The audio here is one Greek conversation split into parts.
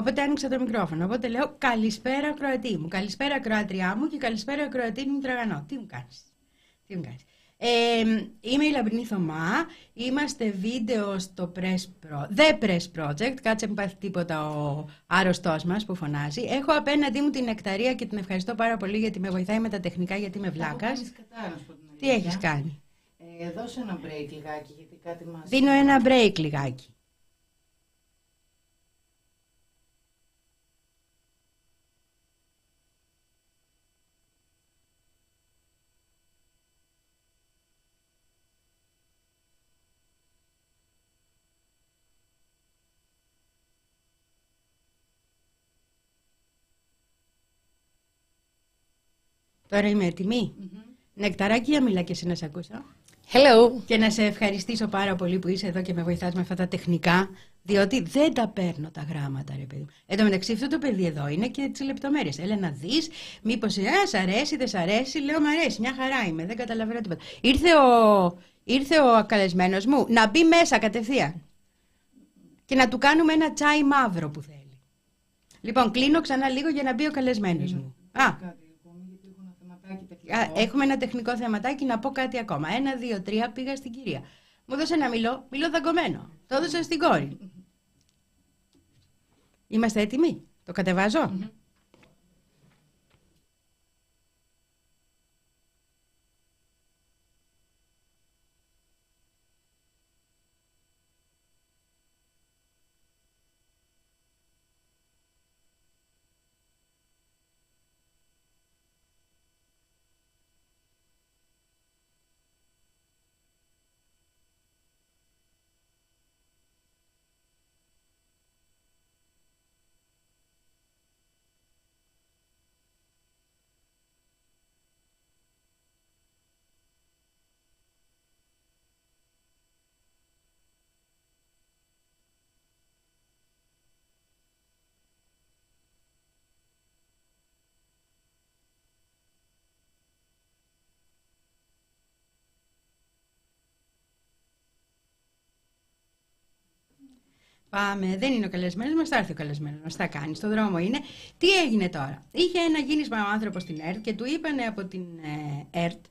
Οπότε άνοιξα το μικρόφωνο. Οπότε λέω Καλησπέρα, Κροατή μου. Καλησπέρα, Κροατριά μου και καλησπέρα, Κροατή μου τραγανό. Τι μου κάνεις; Τι μου κάνεις; Ε, είμαι η Λαμπρινή Θωμά, είμαστε βίντεο στο Press Pro, The Press Project, κάτσε μην πάθει τίποτα ο άρρωστός μας που φωνάζει. Έχω απέναντί μου την Νεκταρία και την ευχαριστώ πάρα πολύ γιατί με βοηθάει με τα τεχνικά γιατί είμαι βλάκας. Τι έχεις κάνει; Ε, δώσε ένα break λιγάκι γιατί κάτι μας... Δίνω ένα break λιγάκι. Τώρα είμαι έτοιμη. Mm-hmm. Νεκταράκι, για μιλά και εσύ να σε ακούσω. Hello. Και να σε ευχαριστήσω πάρα πολύ που είσαι εδώ και με βοηθάς με αυτά τα τεχνικά, διότι δεν τα παίρνω τα γράμματα, ρε παιδί. Εν τω μεταξύ, αυτό το παιδί εδώ είναι και τις λεπτομέρειες. Έλα να δεις, μήπως ε, σ' αρέσει, δεν σ' αρέσει. Λέω, μ' αρέσει, μια χαρά είμαι, δεν καταλαβαίνω τίποτα. Ήρθε ο, ήρθε ο καλεσμένος μου να μπει μέσα κατευθείαν και να του κάνουμε ένα τσάι μαύρο που θέλει. Λοιπόν, κλείνω ξανά λίγο για να μπει ο καλεσμένος μου. Α, Έχουμε ένα τεχνικό θεματάκι να πω κάτι ακόμα. Ένα, δύο, τρία, πήγα στην κυρία. Μου έδωσε ένα μιλό, μιλό δαγκωμένο. Το έδωσα στην κόρη. Είμαστε έτοιμοι; Το κατεβαζω Πάμε, δεν είναι ο καλεσμένος μας, θα έρθει ο καλεσμένος μας. Θα κάνει, στον δρόμο είναι. Τι έγινε τώρα; Είχε ένα γίνισμα ο άνθρωπος στην ΕΡΤ και του είπανε από την ε, ΕΡΤ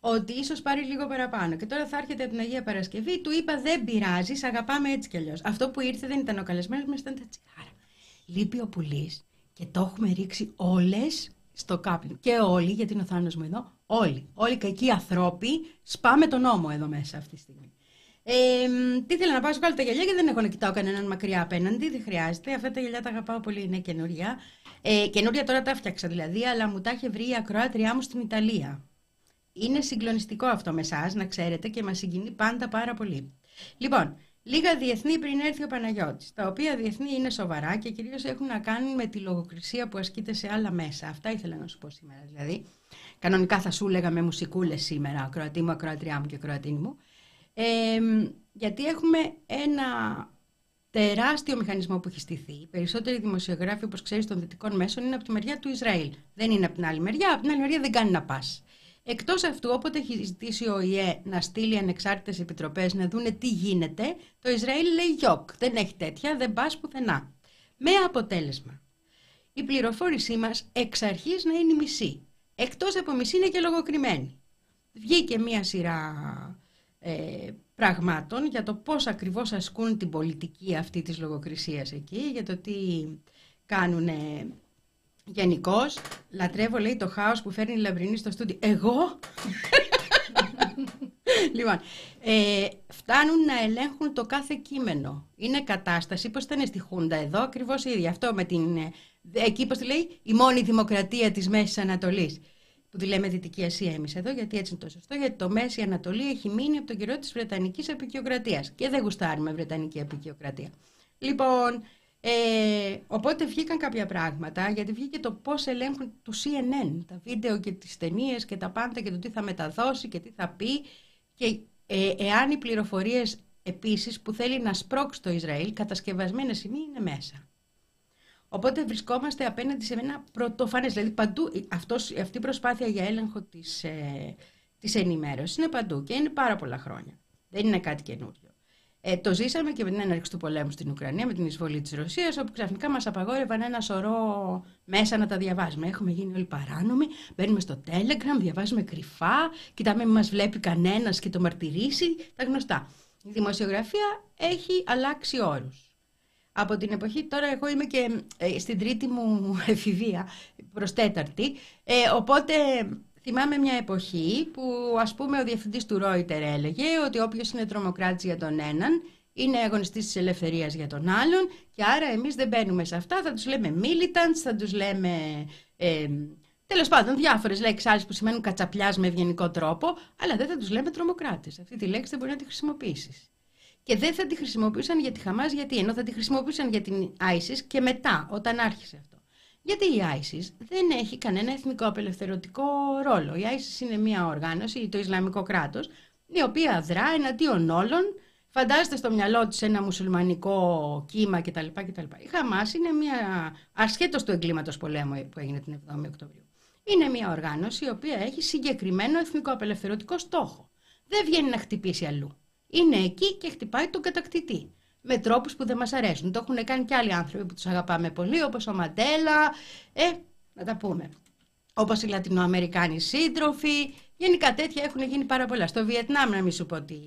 ότι ίσως πάρει λίγο παραπάνω. Και τώρα θα έρχεται από την Αγία Παρασκευή. Του είπα δεν πειράζει, σ' αγαπάμε έτσι κι αλλιώς. Αυτό που ήρθε δεν ήταν ο καλεσμένος μας, ήταν τα τσιγάρα. Λείπει ο πουλής και το έχουμε ρίξει όλες στο κάπλινγκ. Και όλοι, γιατί είναι ο Θάνος μου εδώ, όλοι. Όλοι κακοί ανθρώποι σπάμε τον νόμο εδώ μέσα αυτή τη στιγμή. Ε, τι ήθελα να πάω, βγάλω τα γυαλιά και δεν έχω να κοιτάω κανέναν μακριά απέναντι. Δεν χρειάζεται. Αυτά τα γυαλιά τα αγαπάω πολύ, είναι καινούρια. Ε, καινούρια τώρα τα έφτιαξα δηλαδή, αλλά μου τα είχε βρει η ακροάτριά μου στην Ιταλία. Είναι συγκλονιστικό αυτό με εσάς, να ξέρετε, και μας συγκινεί πάντα πάρα πολύ. Λοιπόν, λίγα διεθνή πριν έρθει ο Παναγιώτης, τα οποία διεθνή είναι σοβαρά και κυρίως έχουν να κάνουν με τη λογοκρισία που ασκείται σε άλλα μέσα. Αυτά ήθελα να σου πω σήμερα δηλαδή. Κανονικά θα σου έλεγα με μουσικούλες σήμερα, ακροατή μου, ακροατριά μου και ακροατή μου γιατί έχουμε ένα τεράστιο μηχανισμό που έχει στηθεί. Οι περισσότεροι δημοσιογράφοι, όπως ξέρεις, των δυτικών μέσων είναι από τη μεριά του Ισραήλ. Δεν είναι από την άλλη μεριά. Από την άλλη μεριά δεν κάνει να πας. Εκτός αυτού, όποτε έχει ζητήσει ο ΙΕ να στείλει ανεξάρτητες επιτροπές να δούνε τι γίνεται, το Ισραήλ λέει γιοκ. Δεν έχει τέτοια, δεν πας πουθενά. Με αποτέλεσμα. Η πληροφόρησή μας εξ αρχής να είναι μισή. Εκτός από μισή είναι και λογοκριμένη. Βγήκε μία σειρά ε, πραγμάτων για το πώς ακριβώς ασκούν την πολιτική αυτή της λογοκρισίας εκεί, για το τι κάνουν γενικώς. Λατρεύω, λέει, το χάος που φέρνει η Λαμπρινή στο στούντι. Εγώ... λοιπόν, ε, φτάνουν να ελέγχουν το κάθε κείμενο. Είναι κατάσταση, πώς ήταν στη Χούντα εδώ, ακριβώς ίδια. Αυτό με την... Ε, εκεί, πώς τη λέει, η μόνη δημοκρατία της Μέσης Ανατολής που τη λέμε Δυτική Ασία εμείς εδώ, γιατί έτσι είναι το σωστό, γιατί το Μέση Ανατολή έχει μείνει από τον καιρό της Βρετανικής Επικιοκρατία. Και δεν γουστάρουμε Βρετανική Επικιοκρατία. Λοιπόν, ε, οπότε βγήκαν κάποια πράγματα, γιατί βγήκε το πώς ελέγχουν το CNN, τα βίντεο και τις ταινίες και τα πάντα και το τι θα μεταδώσει και τι θα πει. Και ε, εάν οι πληροφορίες επίσης που θέλει να σπρώξει το Ισραήλ, κατασκευασμένε σημεία είναι μέσα. Οπότε βρισκόμαστε απέναντι σε ένα πρωτοφανές. Δηλαδή παντού αυτός, αυτή η προσπάθεια για έλεγχο της ε, της ενημέρωσης είναι παντού και είναι πάρα πολλά χρόνια. Δεν είναι κάτι καινούριο. Ε, το ζήσαμε και με την έναρξη του πολέμου στην Ουκρανία, με την εισβολή της Ρωσίας, όπου ξαφνικά μας απαγόρευαν ένα σωρό μέσα να τα διαβάζουμε. Έχουμε γίνει όλοι παράνομοι, μπαίνουμε στο Telegram, διαβάζουμε κρυφά, κοιτάμε, μην μας βλέπει κανένας και το μαρτυρήσει, τα γνωστά. Η δημοσιογραφία έχει αλλάξει όρους. Από την εποχή, τώρα εγώ είμαι και ε, στην τρίτη μου εφηβεία, προς τέταρτη, ε, οπότε θυμάμαι μια εποχή που ας πούμε ο διευθυντής του Ρόιτερ έλεγε ότι όποιος είναι τρομοκράτης για τον έναν είναι αγωνιστής της ελευθερίας για τον άλλον και άρα εμείς δεν μπαίνουμε σε αυτά, θα τους λέμε militants, θα τους λέμε... Ε, Τέλος πάντων, διάφορες λέξεις άλλες που σημαίνουν κατσαπλιάς με ευγενικό τρόπο, αλλά δεν θα τους λέμε τρομοκράτες. Αυτή τη λέξη δεν μπορεί να τη χρησιμοποιήσεις. Και δεν θα τη χρησιμοποιούσαν για τη Χαμάς γιατί, ενώ θα τη χρησιμοποιούσαν για την ISIS και μετά, όταν άρχισε αυτό. Γιατί η ISIS δεν έχει κανένα εθνικό απελευθερωτικό ρόλο. Η ISIS είναι μια οργάνωση, το Ισλαμικό κράτος, η οποία δρά εναντίον όλων, φαντάζεστε στο μυαλό της ένα μουσουλμανικό κύμα κτλ. κτλ. Η Χαμάς είναι μια, ασχέτως του εγκλήματος πολέμου που έγινε την 7η Οκτωβρίου, είναι μια οργάνωση η οποία έχει συγκεκριμένο εθνικό απελευθερωτικό στόχο. Δεν βγαίνει να χτυπήσει αλλού είναι εκεί και χτυπάει τον κατακτητή. Με τρόπους που δεν μας αρέσουν. Το έχουν κάνει και άλλοι άνθρωποι που τους αγαπάμε πολύ, όπως ο Μαντέλα. Ε, να τα πούμε. Όπως οι Λατινοαμερικάνοι σύντροφοι. Γενικά τέτοια έχουν γίνει πάρα πολλά. Στο Βιετνάμ, να μην σου πω τι,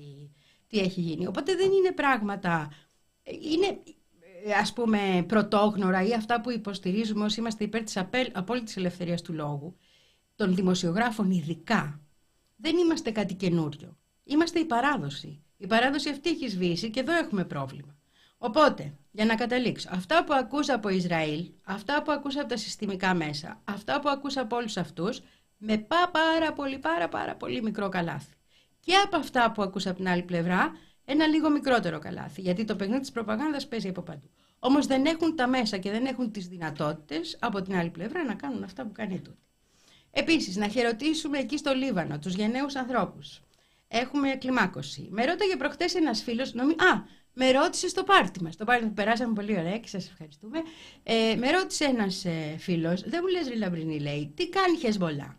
τι έχει γίνει. Οπότε δεν είναι πράγματα. Είναι ας πούμε πρωτόγνωρα ή αυτά που υποστηρίζουμε όσοι είμαστε υπέρ της απόλυτης ελευθερίας του λόγου, των δημοσιογράφων ειδικά, δεν είμαστε κάτι καινούριο. Είμαστε η παράδοση. Η παράδοση αυτή έχει σβήσει και εδώ έχουμε πρόβλημα. Οπότε, για να καταλήξω, αυτά που ακούσα από Ισραήλ, αυτά που ακούσα από τα συστημικά μέσα, αυτά που ακούσα από όλους αυτούς, με πά πάρα πολύ, πάρα πάρα πολύ μικρό καλάθι. Και από αυτά που ακούσα από την άλλη πλευρά, ένα λίγο μικρότερο καλάθι, γιατί το παιχνίδι της προπαγάνδας παίζει από παντού. Όμως δεν έχουν τα μέσα και δεν έχουν τις δυνατότητες από την άλλη πλευρά να κάνουν αυτά που κάνει τούτη. Επίσης, να χαιρετήσουμε εκεί στο Λίβανο τους γενναίους ανθρώπους έχουμε κλιμάκωση. Με ρώταγε προχτές ένας φίλος, νομι... Α, με ρώτησε στο πάρτι μας. Το πάρτι που περάσαμε πολύ ωραία και σας ευχαριστούμε. Ε, με ρώτησε ένας ε, φίλος, δεν μου λες Ρι Λαμπρινή, λέει, τι κάνει Χεσμολά.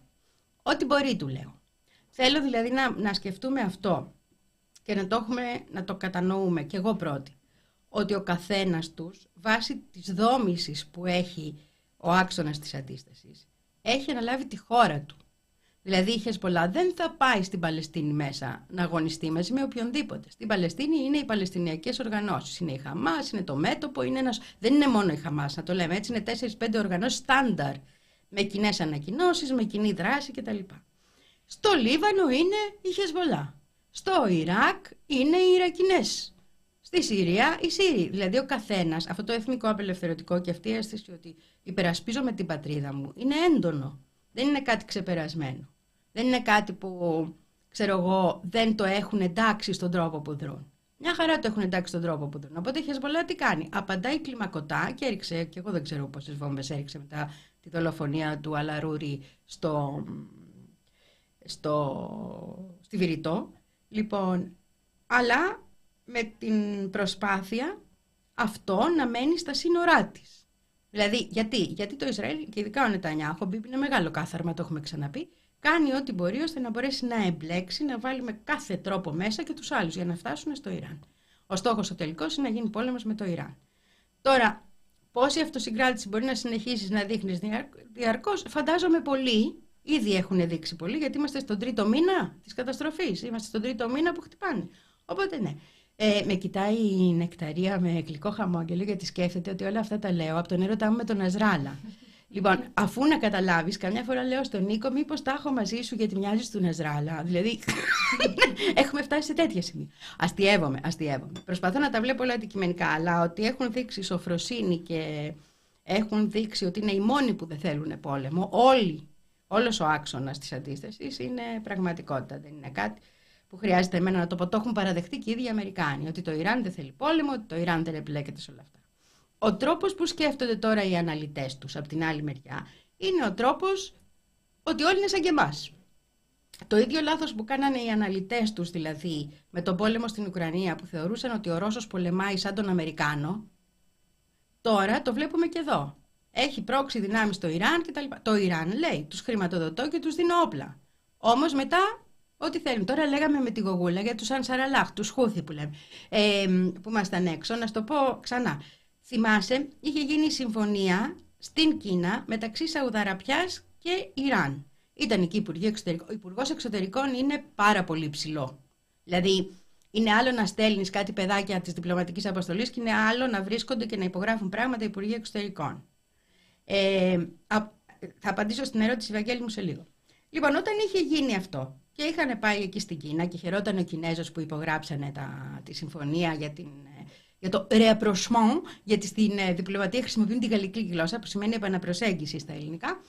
Ό,τι μπορεί, του λέω. Θέλω δηλαδή να, να σκεφτούμε αυτό και να το, έχουμε, να το κατανοούμε και εγώ πρώτη. Ότι ο καθένας τους, βάσει της δόμησης που έχει ο άξονας της αντίστασης, έχει αναλάβει τη χώρα του. Δηλαδή η Χεσμολά δεν θα πάει στην Παλαιστίνη μέσα να αγωνιστεί μαζί με οποιονδήποτε. Στην Παλαιστίνη είναι οι Παλαιστινιακές οργανώσεις. Είναι η Χαμάς, είναι το μέτωπο, είναι ένας... δεν είναι μόνο η Χαμάς να το λέμε έτσι, είναι 4-5 οργανώσεις στάνταρ με κοινές ανακοινώσεις, με κοινή δράση κτλ. Στο Λίβανο είναι η Χεσμολά. Στο Ιράκ είναι οι Ιρακινές. Στη Συρία οι Σύριοι. Δηλαδή ο καθένας, αυτό το εθνικό απελευθερωτικό και αυτή η αίσθηση ότι υπερασπίζομαι την πατρίδα μου είναι έντονο. Δεν είναι κάτι ξεπερασμένο. Δεν είναι κάτι που, ξέρω εγώ, δεν το έχουν εντάξει στον τρόπο που δρούν. Μια χαρά το έχουν εντάξει στον τρόπο που δρούν. Οπότε η Χεσμολά τι κάνει. Απαντάει κλιμακωτά και έριξε, και εγώ δεν ξέρω πόσες βόμβες έριξε μετά τη δολοφονία του Αλαρούρη στο, στο, στη Βηρητό. Λοιπόν, αλλά με την προσπάθεια αυτό να μένει στα σύνορά της. Δηλαδή, γιατί, γιατί το Ισραήλ και ειδικά ο Νετανιάχο, είναι μεγάλο κάθαρμα, το έχουμε ξαναπεί, κάνει ό,τι μπορεί ώστε να μπορέσει να εμπλέξει, να βάλει με κάθε τρόπο μέσα και τους άλλους για να φτάσουν στο Ιράν. Ο στόχος ο τελικός είναι να γίνει πόλεμος με το Ιράν. Τώρα, πόση αυτοσυγκράτηση μπορεί να συνεχίσεις να δείχνεις διαρκώς, φαντάζομαι πολύ, ήδη έχουν δείξει πολύ, γιατί είμαστε στον τρίτο μήνα της καταστροφής. Είμαστε στον τρίτο μήνα που χτυπάνε. Οπότε ναι. Ε, με κοιτάει η νεκταρία με γλυκό χαμόγελο γιατί σκέφτεται ότι όλα αυτά τα λέω από τον έρωτά μου με τον Αζράλα. Λοιπόν, αφού να καταλάβεις, καμιά φορά λέω στον Νίκο, μήπως τα έχω μαζί σου γιατί μοιάζεις του Ναζράλα. Δηλαδή, έχουμε φτάσει σε τέτοια σημεία. Αστειεύομαι, αστειεύομαι. Προσπαθώ να τα βλέπω όλα αντικειμενικά, αλλά ότι έχουν δείξει σοφροσύνη και έχουν δείξει ότι είναι οι μόνοι που δεν θέλουν πόλεμο, όλοι, όλος ο άξονας της αντίστασης είναι πραγματικότητα, δεν είναι κάτι που χρειάζεται εμένα να το πω, το έχουν παραδεχτεί και οι ίδιοι οι Αμερικάνοι, ότι το Ιράν δεν θέλει πόλεμο, ότι το Ιράν δεν εμπλέκεται σε όλα αυτά. Ο τρόπος που σκέφτονται τώρα οι αναλυτές τους από την άλλη μεριά είναι ο τρόπος ότι όλοι είναι σαν και εμάς. Το ίδιο λάθος που κάνανε οι αναλυτές τους δηλαδή με τον πόλεμο στην Ουκρανία που θεωρούσαν ότι ο Ρώσος πολεμάει σαν τον Αμερικάνο, τώρα το βλέπουμε και εδώ. Έχει πρόξει δυνάμεις στο Ιράν κτλ. Το Ιράν λέει: Τους χρηματοδοτώ και τους δίνω όπλα. Όμως μετά Ό,τι θέλουν. Τώρα λέγαμε με τη Γογούλα για τους Ανσαραλάχ, τους Χούθη που λέμε, ε, που ήμασταν έξω. Να σου το πω ξανά. Θυμάσαι, είχε γίνει η συμφωνία στην Κίνα μεταξύ Σαουδαραπιάς και Ιράν. Ήταν εκεί Υπουργό Εξωτερικών. Ο Υπουργός Εξωτερικών είναι πάρα πολύ ψηλό. Δηλαδή, είναι άλλο να στέλνεις κάτι παιδάκια της διπλωματικής αποστολής και είναι άλλο να βρίσκονται και να υπογράφουν πράγματα Υπουργοί Εξωτερικών. Ε, θα απαντήσω στην ερώτηση, Βαγγέλη μου, σε λίγο. Λοιπόν, όταν είχε γίνει αυτό και είχαν πάει εκεί στην Κίνα και χαιρόταν ο Κινέζος που υπογράψανε τα, τη συμφωνία για, την, για το rapprochement, γιατί στην ε, διπλωματία χρησιμοποιούν τη γαλλική γλώσσα, που σημαίνει επαναπροσέγγιση στα ελληνικά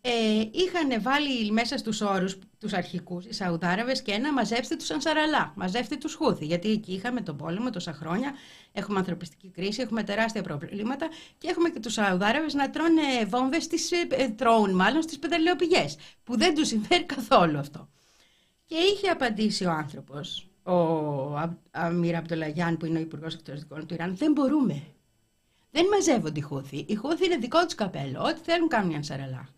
ε, είχαν βάλει μέσα στους όρους τους αρχικούς οι Σαουδάραβες και ένα μαζέψτε τους Ανσαραλά, μαζεύστε τους Χούθη, γιατί εκεί είχαμε τον πόλεμο τόσα χρόνια, έχουμε ανθρωπιστική κρίση, έχουμε τεράστια προβλήματα και έχουμε και τους Σαουδάραβες να τρώνε βόμβες, στις, ε, ε τρώνε μάλλον στις πεταλαιοπηγές, που δεν τους συμφέρει καθόλου αυτό. Και είχε απαντήσει ο άνθρωπος, ο Αμύρα Αμπτολαγιάν που είναι ο Υπουργός Εξωτερικών του Ιράν, δεν μπορούμε. Δεν μαζεύονται οι Χούθη. Οι Χούθη είναι δικό τους καπέλο. Ό,τι θέλουν κάνουν οι Ανσαραλά.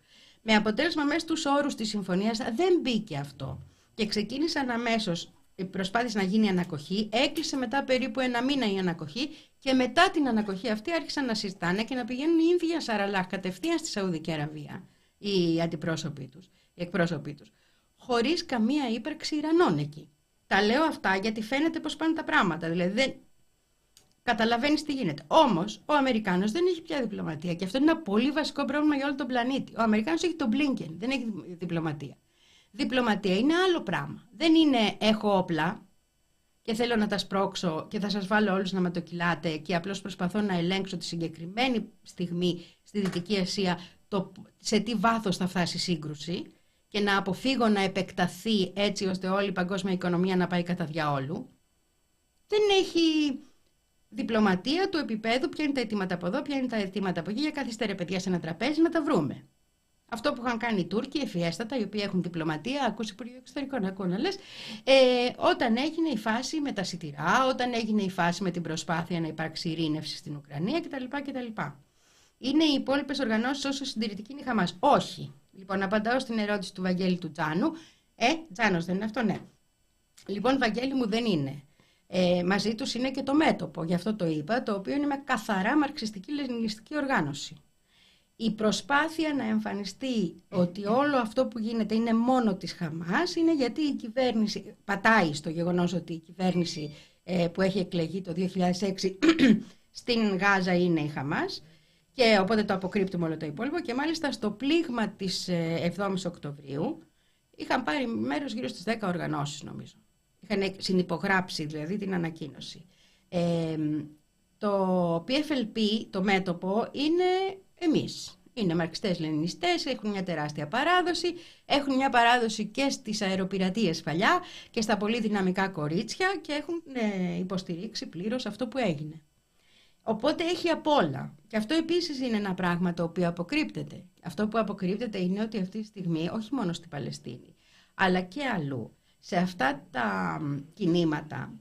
Με αποτέλεσμα μέσα στους όρους της συμφωνίας δεν μπήκε αυτό. Και ξεκίνησαν αμέσως προσπάθησε να γίνει ανακοχή, έκλεισε μετά περίπου ένα μήνα η ανακοχή και μετά την ανακοχή αυτή άρχισαν να συζητάνε και να πηγαίνουν οι ίδιοι Σαραλάχ κατευθείαν στη Σαουδική Αραβία, οι αντιπρόσωποι τους, οι εκπρόσωποι τους, χωρίς καμία ύπαρξη Ιρανών εκεί. Τα λέω αυτά γιατί φαίνεται πως πάνε τα πράγματα. Δηλαδή δεν, Καταλαβαίνεις τι γίνεται. Όμως, ο Αμερικάνος δεν έχει πια διπλωματία και αυτό είναι ένα πολύ βασικό πρόβλημα για όλο τον πλανήτη. Ο Αμερικάνος έχει τον Blinken, δεν έχει διπλωματία. Διπλωματία είναι άλλο πράγμα. Δεν είναι έχω όπλα και θέλω να τα σπρώξω και θα σας βάλω όλους να με το κυλάτε και απλώς προσπαθώ να ελέγξω τη συγκεκριμένη στιγμή στη Δυτική Ασία το, σε τι βάθος θα φτάσει η σύγκρουση και να αποφύγω να επεκταθεί έτσι ώστε όλη η παγκόσμια οικονομία να πάει κατά διαόλου. Δεν έχει διπλωματία του επίπεδου, ποια είναι τα αιτήματα από εδώ, ποια είναι τα αιτήματα από εκεί, για καθίστε παιδιά σε ένα τραπέζι να τα βρούμε. Αυτό που είχαν κάνει οι Τούρκοι, ευφιέστατα, οι οποίοι έχουν διπλωματία, ακούς Υπουργείο Εξωτερικών, ακούω να λες, ε, όταν έγινε η φάση με τα σιτηρά, όταν έγινε η φάση με την προσπάθεια να υπάρξει ειρήνευση στην Ουκρανία κτλ. κτλ. Είναι οι υπόλοιπες οργανώσεις όσο συντηρητική είναι η Χαμάς. Όχι. Λοιπόν, απαντάω στην ερώτηση του Βαγγέλη του Τζάνου. Ε, Τζάνος δεν είναι αυτό, ναι. Λοιπόν, Βαγγέλη μου δεν είναι. Ε, μαζί τους είναι και το μέτωπο, γι' αυτό το είπα, το οποίο είναι με καθαρά μαρξιστική-λενινιστική οργάνωση. Η προσπάθεια να εμφανιστεί ότι όλο αυτό που γίνεται είναι μόνο της Χαμάς είναι γιατί η κυβέρνηση πατάει στο γεγονός ότι η κυβέρνηση ε, που έχει εκλεγεί το 2006 στην Γάζα είναι η Χαμάς και οπότε το αποκρύπτουμε όλο το υπόλοιπο και μάλιστα στο πλήγμα της 7ης ε, Οκτωβρίου είχαν πάρει μέρος γύρω στις 10 οργανώσεις νομίζω είχαν συνυπογράψει δηλαδή την ανακοίνωση. Ε, το PFLP, το μέτωπο, είναι εμείς. Είναι μαρξιστές λενινιστές, έχουν μια τεράστια παράδοση, έχουν μια παράδοση και στις αεροπειρατείες παλιά και στα πολύ δυναμικά κορίτσια και έχουν ε, υποστηρίξει πλήρως αυτό που έγινε. Οπότε έχει απ' όλα. Και αυτό επίσης είναι ένα πράγμα το οποίο αποκρύπτεται. Αυτό που αποκρύπτεται είναι ότι αυτή τη στιγμή, όχι μόνο στην Παλαιστίνη, αλλά και αλλού, σε αυτά τα κινήματα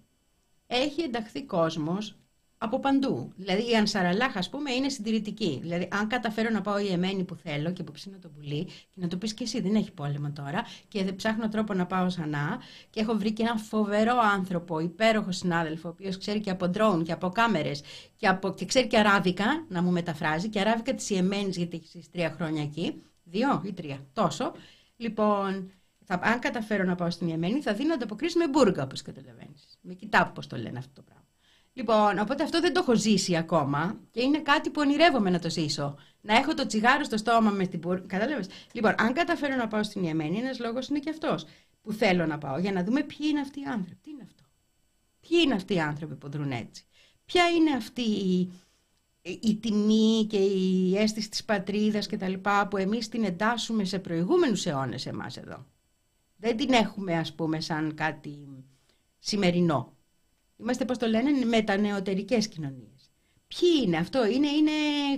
έχει ενταχθεί κόσμος από παντού. Δηλαδή η Ανσαραλάχ, ας πούμε, είναι συντηρητική. Δηλαδή, αν καταφέρω να πάω η Εμένη που θέλω και που ψήνω το πουλί, και να το πεις και εσύ, δεν έχει πόλεμο τώρα, και δεν ψάχνω τρόπο να πάω ξανά, και έχω βρει και έναν φοβερό άνθρωπο, υπέροχο συνάδελφο, ο οποίος ξέρει και από ντρόουν και από κάμερες και, από... και ξέρει και αράβικα να μου μεταφράζει, και αράβικα της Ιεμένη, γιατί έχει τρία χρόνια εκεί. Δύο ή τρία, τόσο. Λοιπόν, θα, αν καταφέρω να πάω στην Ιεμένη, θα δίνω ανταποκρίσεις με μπουργκα, όπως καταλαβαίνεις. Με κοιτάπ, όπω το λένε αυτό το πράγμα. Λοιπόν, οπότε αυτό δεν το έχω ζήσει ακόμα και είναι κάτι που ονειρεύομαι να το ζήσω. Να έχω το τσιγάρο στο στόμα με την μπουργκα. Κατάλαβες; Λοιπόν, αν καταφέρω να πάω στην Ιεμένη, ένας λόγος είναι και αυτός που θέλω να πάω για να δούμε ποιοι είναι αυτοί οι άνθρωποι. Τι είναι αυτό; Ποιοι είναι αυτοί οι άνθρωποι που δρούν έτσι; Ποια είναι αυτή η, η τιμή και η αίσθηση της πατρίδας και τα λοιπά που εμείς την εντάσσουμε σε προηγούμενους αιώνες εμάς εδώ; Δεν την έχουμε ας πούμε σαν κάτι σημερινό. Είμαστε, πώς το λένε, μετανεωτερικές κοινωνίες. Ποιοι είναι αυτό, είναι, είναι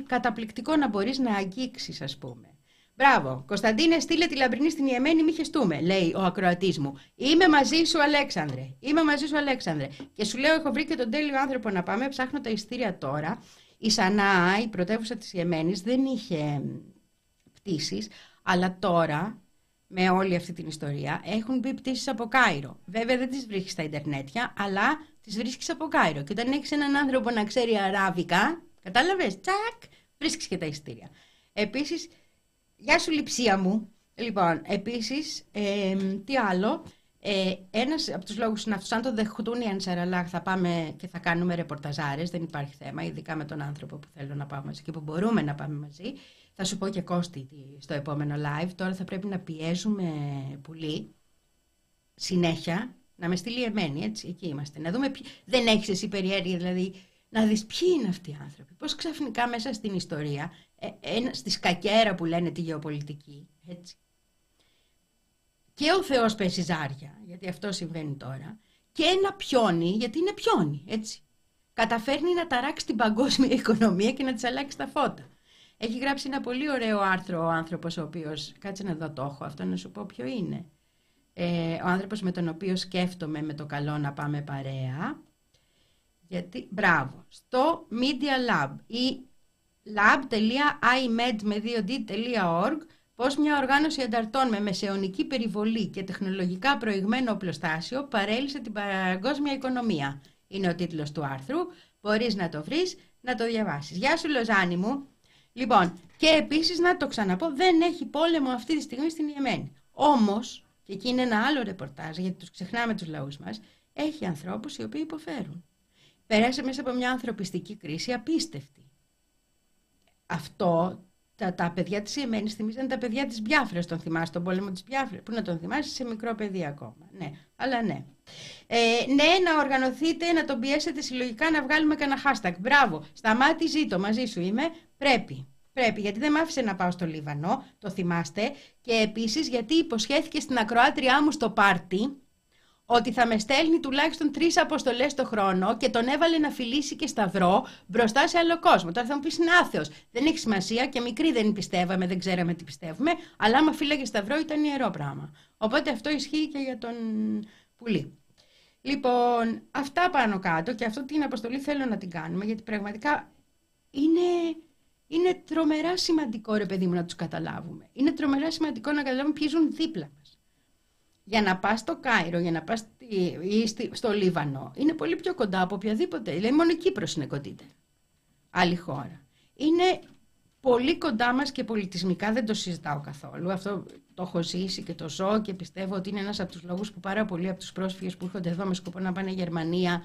καταπληκτικό να μπορείς να αγγίξεις ας πούμε. Μπράβο, Κωνσταντίνε, στείλε τη λαμπρινή στην Ιεμένη, μη χεστούμε, λέει ο ακροατής μου. Είμαι μαζί σου, Αλέξανδρε. Είμαι μαζί σου, Αλέξανδρε. Και σου λέω, έχω βρει και τον τέλειο άνθρωπο να πάμε. Ψάχνω τα ειστήρια τώρα. Η Σανά, η πρωτεύουσα της Ιεμένης, δεν είχε πτήσεις, αλλά τώρα με όλη αυτή την ιστορία. Έχουν μπει πτήσεις από Κάιρο. Βέβαια δεν τις βρίσκεις στα Ιντερνετια, αλλά τις βρίσκεις από Κάιρο. Και όταν έχεις έναν άνθρωπο να ξέρει αράβικα, κατάλαβες, τσακ, βρίσκεις και τα ειστήρια. Επίσης, γεια σου λειψία μου. Λοιπόν, επίσης, ε, τι άλλο. Ε, Ένας από τους λόγους είναι αυτός. Αν το δεχτούν οι Ανσαραλάχ, θα πάμε και θα κάνουμε ρεπορταζάρες. Δεν υπάρχει θέμα, ειδικά με τον άνθρωπο που θέλω να πάμε μαζί και που μπορούμε να πάμε μαζί. Θα σου πω και Κώστη στο επόμενο live. Τώρα θα πρέπει να πιέζουμε πολύ συνέχεια να με στείλει εμένη, έτσι, εκεί είμαστε. Να δούμε ποιοι... Δεν έχεις εσύ περιέργεια, δηλαδή, να δεις ποιοι είναι αυτοί οι άνθρωποι. Πώς ξαφνικά μέσα στην ιστορία, ε, ε, στη σκακέρα που λένε τη γεωπολιτική, έτσι. Και ο Θεός πέσει ζάρια, γιατί αυτό συμβαίνει τώρα, και ένα πιόνι, γιατί είναι πιόνι, έτσι. Καταφέρνει να ταράξει την παγκόσμια οικονομία και να της αλλάξει τα φώτα. Έχει γράψει ένα πολύ ωραίο άρθρο ο άνθρωπος ο οποίος, κάτσε να δω το έχω, αυτό να σου πω ποιο είναι. Ε, ο άνθρωπος με τον οποίο σκέφτομαι με το καλό να πάμε παρέα. Γιατί, μπράβο, στο Media Lab ή lab.imed με 2d.org πώς μια οργάνωση ανταρτών με μεσαιωνική περιβολή και τεχνολογικά προηγμένο οπλοστάσιο παρέλυσε την παγκόσμια οικονομία. Είναι ο τίτλος του άρθρου. Μπορείς να το βρεις, να το διαβάσεις. Γεια σου Λοζάνη μου. Λοιπόν, και επίσης να το ξαναπώ, δεν έχει πόλεμο αυτή τη στιγμή στην Ιεμένη. Όμως, και εκεί είναι ένα άλλο ρεπορτάζ, γιατί τους ξεχνάμε τους λαούς μας, έχει ανθρώπους οι οποίοι υποφέρουν. Περάσε μέσα από μια ανθρωπιστική κρίση απίστευτη. Αυτό, τα, τα παιδιά της Ιεμένης θυμίζαν τα παιδιά της Μπιάφρας, τον θυμάσαι, τον πόλεμο της Μπιάφρας, που να τον θυμάσαι σε μικρό παιδί ακόμα. Ναι, αλλά ναι. Ε, ναι, να οργανωθείτε, να τον πιέσετε συλλογικά, να βγάλουμε κανένα hashtag. Μπράβο, σταμάτη ζήτω, μαζί σου είμαι. Πρέπει. Πρέπει, γιατί δεν μ' άφησε να πάω στο Λίβανο, το θυμάστε. Και επίσης γιατί υποσχέθηκε στην ακροάτριά μου στο πάρτι ότι θα με στέλνει τουλάχιστον τρεις αποστολές το χρόνο και τον έβαλε να φιλήσει και σταυρό μπροστά σε άλλο κόσμο. Τώρα θα μου πεις είναι άθεος. Δεν έχει σημασία και μικρή δεν πιστεύαμε, δεν ξέραμε τι πιστεύουμε. Αλλά άμα φύλαγε σταυρό ήταν ιερό πράγμα. Οπότε αυτό ισχύει και για τον πουλί. Λοιπόν, αυτά πάνω κάτω και αυτό την αποστολή θέλω να την κάνουμε γιατί πραγματικά είναι είναι τρομερά σημαντικό ρε παιδί μου να τους καταλάβουμε. Είναι τρομερά σημαντικό να καταλάβουμε ποιοι ζουν δίπλα μας. Για να πας στο Κάιρο, για να πας στο Λίβανο, είναι πολύ πιο κοντά από οποιαδήποτε. Δηλαδή μόνο η Κύπρος είναι κοντύτερη. Άλλη χώρα. Είναι πολύ κοντά μας και πολιτισμικά δεν το συζητάω καθόλου. Αυτό το έχω ζήσει και το ζω και πιστεύω ότι είναι ένας από τους λόγους που πάρα πολλοί από τους πρόσφυγες που έρχονται εδώ με σκοπό να πάνε Γερμανία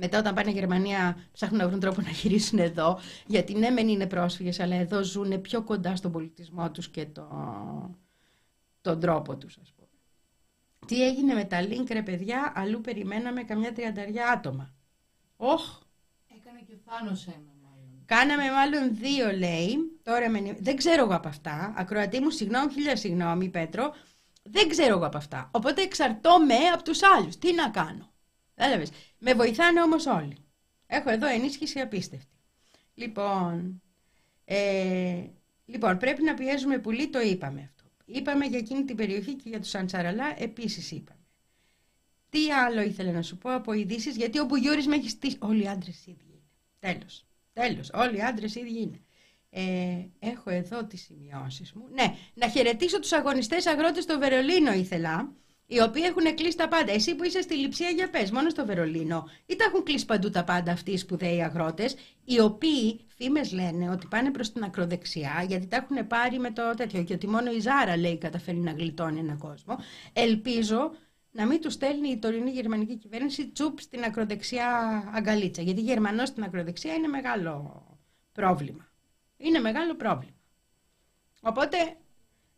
μετά όταν πάνε Γερμανία ψάχνουν να βρουν τρόπο να γυρίσουν εδώ. Γιατί ναι μεν είναι πρόσφυγες αλλά εδώ ζουν πιο κοντά στον πολιτισμό τους και το, τον τρόπο τους ας πούμε. Τι έγινε με τα link ρε παιδιά, αλλού περιμέναμε καμιά τριανταριά άτομα. Όχ! Έκανε και Θάνος ένα μάλλον. Κάναμε μάλλον δύο λέει. Τώρα με... Δεν ξέρω εγώ από αυτά. Ακροατή μου, συγγνώμη, χίλια συγγνώμη Πέτρο. Δεν ξέρω εγώ από αυτά. Οπότε εξαρτώμαι από τους άλλους. Τι να κάνω. Κατάλαβε. Με βοηθάνε όμως όλοι. Έχω εδώ ενίσχυση απίστευτη. Λοιπόν, ε, λοιπόν, πρέπει να πιέζουμε πολύ, το είπαμε αυτό. Είπαμε για εκείνη την περιοχή και για τους Αντσαραλά επίσης είπαμε. Τι άλλο ήθελα να σου πω από ειδήσεις, γιατί όπου Γιώρης με έχεις στήσει. Όλοι οι άντρες ίδιοι είναι. Τέλος. Τέλος. Όλοι οι άντρες ίδιοι είναι. Ε, έχω εδώ τις σημειώσεις μου. Ναι, να χαιρετήσω τους αγωνιστές αγρότες στο Βερολίνο ήθελα οι οποίοι έχουν κλείσει τα πάντα. Εσύ που είσαι στη λειψία για πες, μόνο στο Βερολίνο. Ή τα έχουν κλείσει παντού τα πάντα αυτοί οι σπουδαίοι αγρότες, οι οποίοι φήμες λένε ότι πάνε προς την ακροδεξιά, γιατί τα έχουν πάρει με το τέτοιο. Και ότι μόνο η Ζάρα λέει καταφέρει να γλιτώνει έναν κόσμο. Ελπίζω να μην τους στέλνει η τωρινή γερμανική κυβέρνηση τσουπ στην ακροδεξιά αγκαλίτσα. Γιατί Γερμανός στην ακροδεξιά είναι μεγάλο πρόβλημα. Είναι μεγάλο πρόβλημα. Οπότε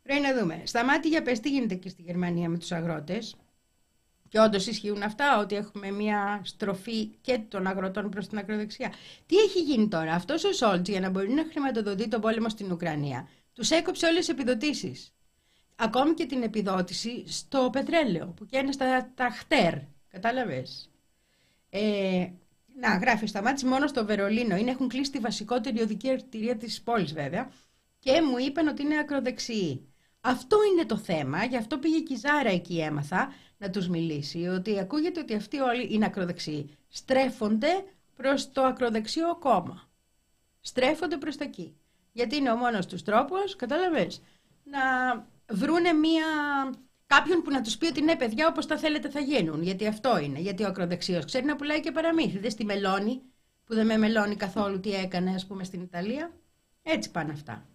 Πρέπει να δούμε. Σταμάτη για πες τι γίνεται εκεί στη Γερμανία με τους αγρότες. Και όντως ισχύουν αυτά, ότι έχουμε μια στροφή και των αγροτών προς την ακροδεξιά. Τι έχει γίνει τώρα, αυτός ο Σόλτς για να μπορεί να χρηματοδοτεί τον πόλεμο στην Ουκρανία, τους έκοψε όλες τις επιδοτήσεις. Ακόμη και την επιδότηση στο πετρέλαιο που καίνε στα τα χτέρ. Κατάλαβες. Ε, να, γράφει, σταμάτησε μόνο στο Βερολίνο. Είναι, έχουν κλείσει τη βασικότερη οδική αρτηρία της πόλης, βέβαια. Και μου είπαν ότι είναι ακροδεξιοί. Αυτό είναι το θέμα, γι' αυτό πήγε και η Ζάρα εκεί έμαθα να τους μιλήσει, ότι ακούγεται ότι αυτοί όλοι είναι ακροδεξιοί. Στρέφονται προς το ακροδεξιό κόμμα. Στρέφονται προς τα εκεί. Γιατί είναι ο μόνος τους τρόπος, κατάλαβες, να βρούνε μία, κάποιον που να τους πει ότι ναι παιδιά όπως τα θέλετε θα γίνουν. Γιατί αυτό είναι. Γιατί ο ακροδεξιός ξέρει να πουλάει και παραμύθι. Δεν στη μελώνη που δεν με μελώνει καθόλου τι έκανε ας πούμε στην Ιταλία. Έτσι πάνε αυτά.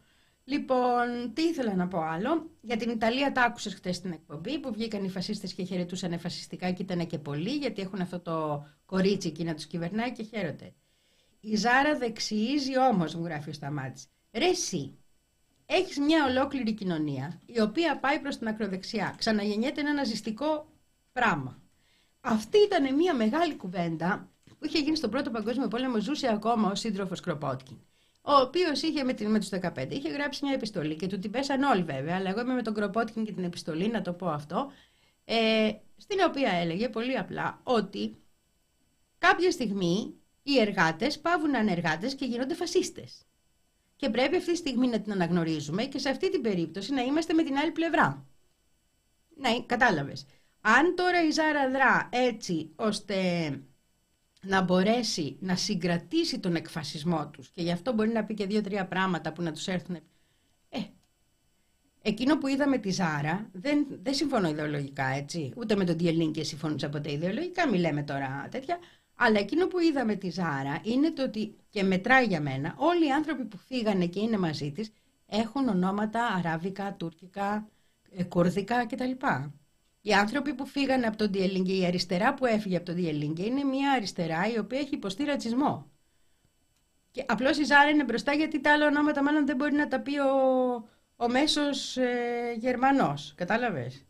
Λοιπόν, τι ήθελα να πω άλλο. Για την Ιταλία τα άκουσες χθες στην εκπομπή που βγήκαν οι φασίστες και χαιρετούσαν φασιστικά και ήταν και πολλοί γιατί έχουν αυτό το κορίτσι εκεί να τους κυβερνάει και χαίρονται. Η Ζάρα δεξιίζει όμως, μου γράφει ο Σταμάτης. Ρε εσύ, έχεις μια ολόκληρη κοινωνία η οποία πάει προς την ακροδεξιά. Ξαναγεννιέται ένα ναζιστικό πράγμα. Αυτή ήταν μια μεγάλη κουβέντα που είχε γίνει στον Πρώτο Παγκόσμιο Πόλεμο, ζούσε ακόμα ο σύντροφος Κροπότκιν ο οποίος είχε με, με τους 15 είχε γράψει μια επιστολή και του την πέσαν όλοι βέβαια, αλλά εγώ είμαι με τον Κροπότκιν και την επιστολή, να το πω αυτό, ε, στην οποία έλεγε πολύ απλά ότι κάποια στιγμή οι εργάτες πάβουν να είναι εργάτες και γίνονται φασίστες. Και πρέπει αυτή τη στιγμή να την αναγνωρίζουμε και σε αυτή την περίπτωση να είμαστε με την άλλη πλευρά. Ναι, κατάλαβες. Αν τώρα η Ζάρα δρά έτσι ώστε να μπορέσει να συγκρατήσει τον εκφασισμό τους και γι' αυτό μπορεί να πει και δύο-τρία πράγματα που να τους έρθουν. Ε, εκείνο που είδαμε τη Ζάρα, δεν, δεν συμφωνώ ιδεολογικά έτσι, ούτε με τον Διελίνκε συμφωνούσα ποτέ ιδεολογικά, μη λέμε τώρα τέτοια, αλλά εκείνο που είδαμε τη Ζάρα είναι το ότι, και μετράει για μένα, όλοι οι άνθρωποι που φύγανε και είναι μαζί της έχουν ονόματα αράβικα, τουρκικά, ε, κουρδικά κτλ. Οι άνθρωποι που φύγανε από τον Διελίνγκε, η αριστερά που έφυγε από τον Διελίνγκε, είναι μια αριστερά η οποία έχει υποστεί ρατσισμό. Και απλώς η Ζάρα είναι μπροστά γιατί τα άλλα ονόματα μάλλον δεν μπορεί να τα πει ο, ο μέσος ε, Γερμανός. Κατάλαβες;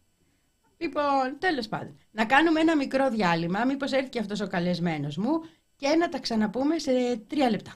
Λοιπόν, τέλος πάντων. Να κάνουμε ένα μικρό διάλειμμα, μήπως έρθει και αυτός ο καλεσμένος μου και να τα ξαναπούμε σε τρία λεπτά.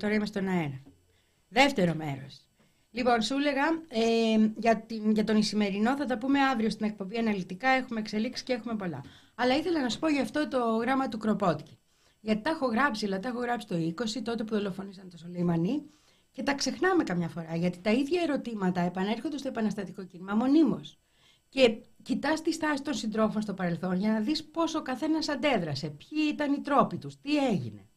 Τώρα είμαι στον αέρα. Δεύτερο μέρος. Λοιπόν, σου έλεγα ε, για, την, για τον Ισημερινό θα τα πούμε αύριο στην εκπομπή αναλυτικά. Έχουμε εξελίξεις και έχουμε πολλά. Αλλά ήθελα να σου πω για αυτό το γράμμα του Κροπότκη. Γιατί τα έχω γράψει, αλλά τα έχω γράψει το 20, τότε που δολοφονήσαν το Σολεϊμανί. Και τα ξεχνάμε καμιά φορά, γιατί τα ίδια ερωτήματα επανέρχονται στο επαναστατικό κίνημα μονίμως. Και κοιτάς τη στάση των συντρόφων στο παρελθόν για να δεις πώ ο καθένας αντέδρασε, ποιοι ήταν οι τρόποι τους, τι έγινε.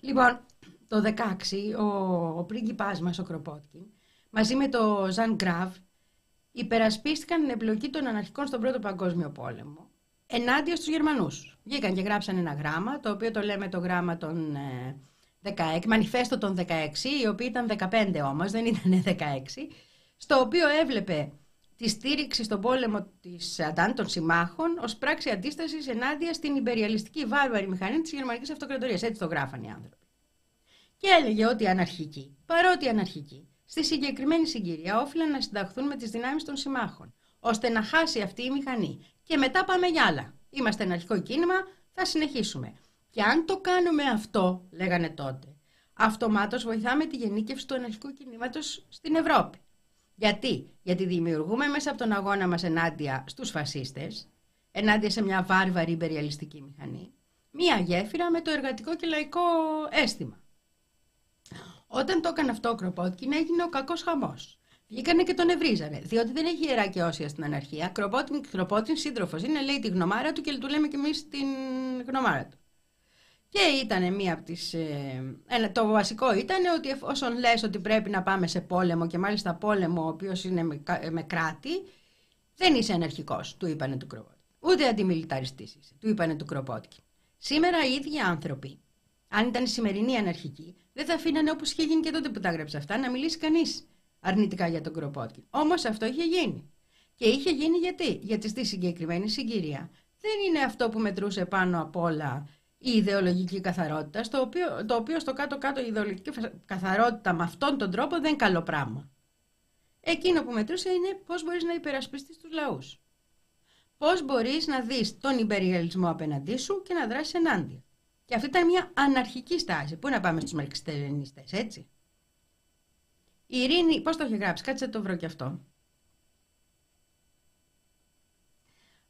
Λοιπόν, το 16 ο, ο πρίγκιπάς μας, ο Κροπότκιν, μαζί με το Ζαν Γκραβ, υπερασπίστηκαν την εμπλοκή των αναρχικών στον Πρώτο Παγκόσμιο Πόλεμο ενάντια στους Γερμανούς. Βγήκαν και γράψαν ένα γράμμα, το οποίο το λέμε το γράμμα των 16, ε, μανιφέστο των 16, οι οποίοι ήταν 15 όμως, δεν ήταν 16, στο οποίο έβλεπε τη στήριξη στον πόλεμο της Αντάν των συμμάχων ως πράξη αντίστασης ενάντια στην υπεριαλιστική βάρβαρη μηχανή της γερμανικής αυτοκρατορίας. Έτσι το γράφαν οι άνθρωποι. Και έλεγε ότι αναρχικοί, παρότι αναρχικοί, στη συγκεκριμένη συγκυρία όφυλαν να συνταχθούν με τις δυνάμεις των συμμάχων, ώστε να χάσει αυτή η μηχανή. Και μετά πάμε για άλλα. Είμαστε αναρχικό κίνημα, θα συνεχίσουμε. Και αν το κάνουμε αυτό, λέγανε τότε, αυτομάτως βοηθάμε τη γενίκευση του αναρχικού κινήματος στην Ευρώπη. Γιατί; Γιατί δημιουργούμε μέσα από τον αγώνα μας ενάντια στους φασίστες, ενάντια σε μια βάρβαρη υπεριαλιστική μηχανή, μία γέφυρα με το εργατικό και λαϊκό αίσθημα. Όταν το έκανε αυτό ο Κροπότκιν έγινε ο κακός χαμός. Βγήκανε και τον ευρίζανε, διότι δεν έχει ιερά και όσια στην αναρχία. Κροπότιν, Κροπότιν σύντροφος είναι, λέει τη γνωμάρα του και του λέμε κι εμείς την γνωμάρα του. Και ήταν μία από τις... Ε, το βασικό ήταν ότι εφόσον λες ότι πρέπει να πάμε σε πόλεμο και μάλιστα πόλεμο ο οποίος είναι με, με κράτη, δεν είσαι αναρχικός, του είπανε του Κροπότκι. Ούτε αντιμιλιταριστής είσαι, του είπανε του Κροπότκι. Σήμερα οι ίδιοι άνθρωποι, αν ήταν η σημερινή αναρχική, δεν θα αφήνανε όπως είχε γίνει και τότε που τα έγραψε αυτά, να μιλήσει κανείς αρνητικά για τον Κροπότκι. Όμως αυτό είχε γίνει. Και είχε γίνει γιατί, γιατί στη συγκεκριμένη συγκυρία δεν είναι αυτό που μετρούσε πάνω απ' όλα η ιδεολογική καθαρότητα, στο οποίο, το οποίο στο κάτω-κάτω η ιδεολογική καθαρότητα με αυτόν τον τρόπο δεν είναι καλό πράγμα. Εκείνο που μετρούσε είναι πώς μπορείς να υπερασπιστείς τους λαούς. Πώς μπορείς να δεις τον υπεριαλισμό απέναντί σου και να δράσεις ενάντια. Και αυτή ήταν μια αναρχική στάση. Πού να πάμε στους μαρξιστερενιστές, έτσι; Η Ειρήνη, πώς το έχει γράψει, κάτσε να το βρω κι αυτό.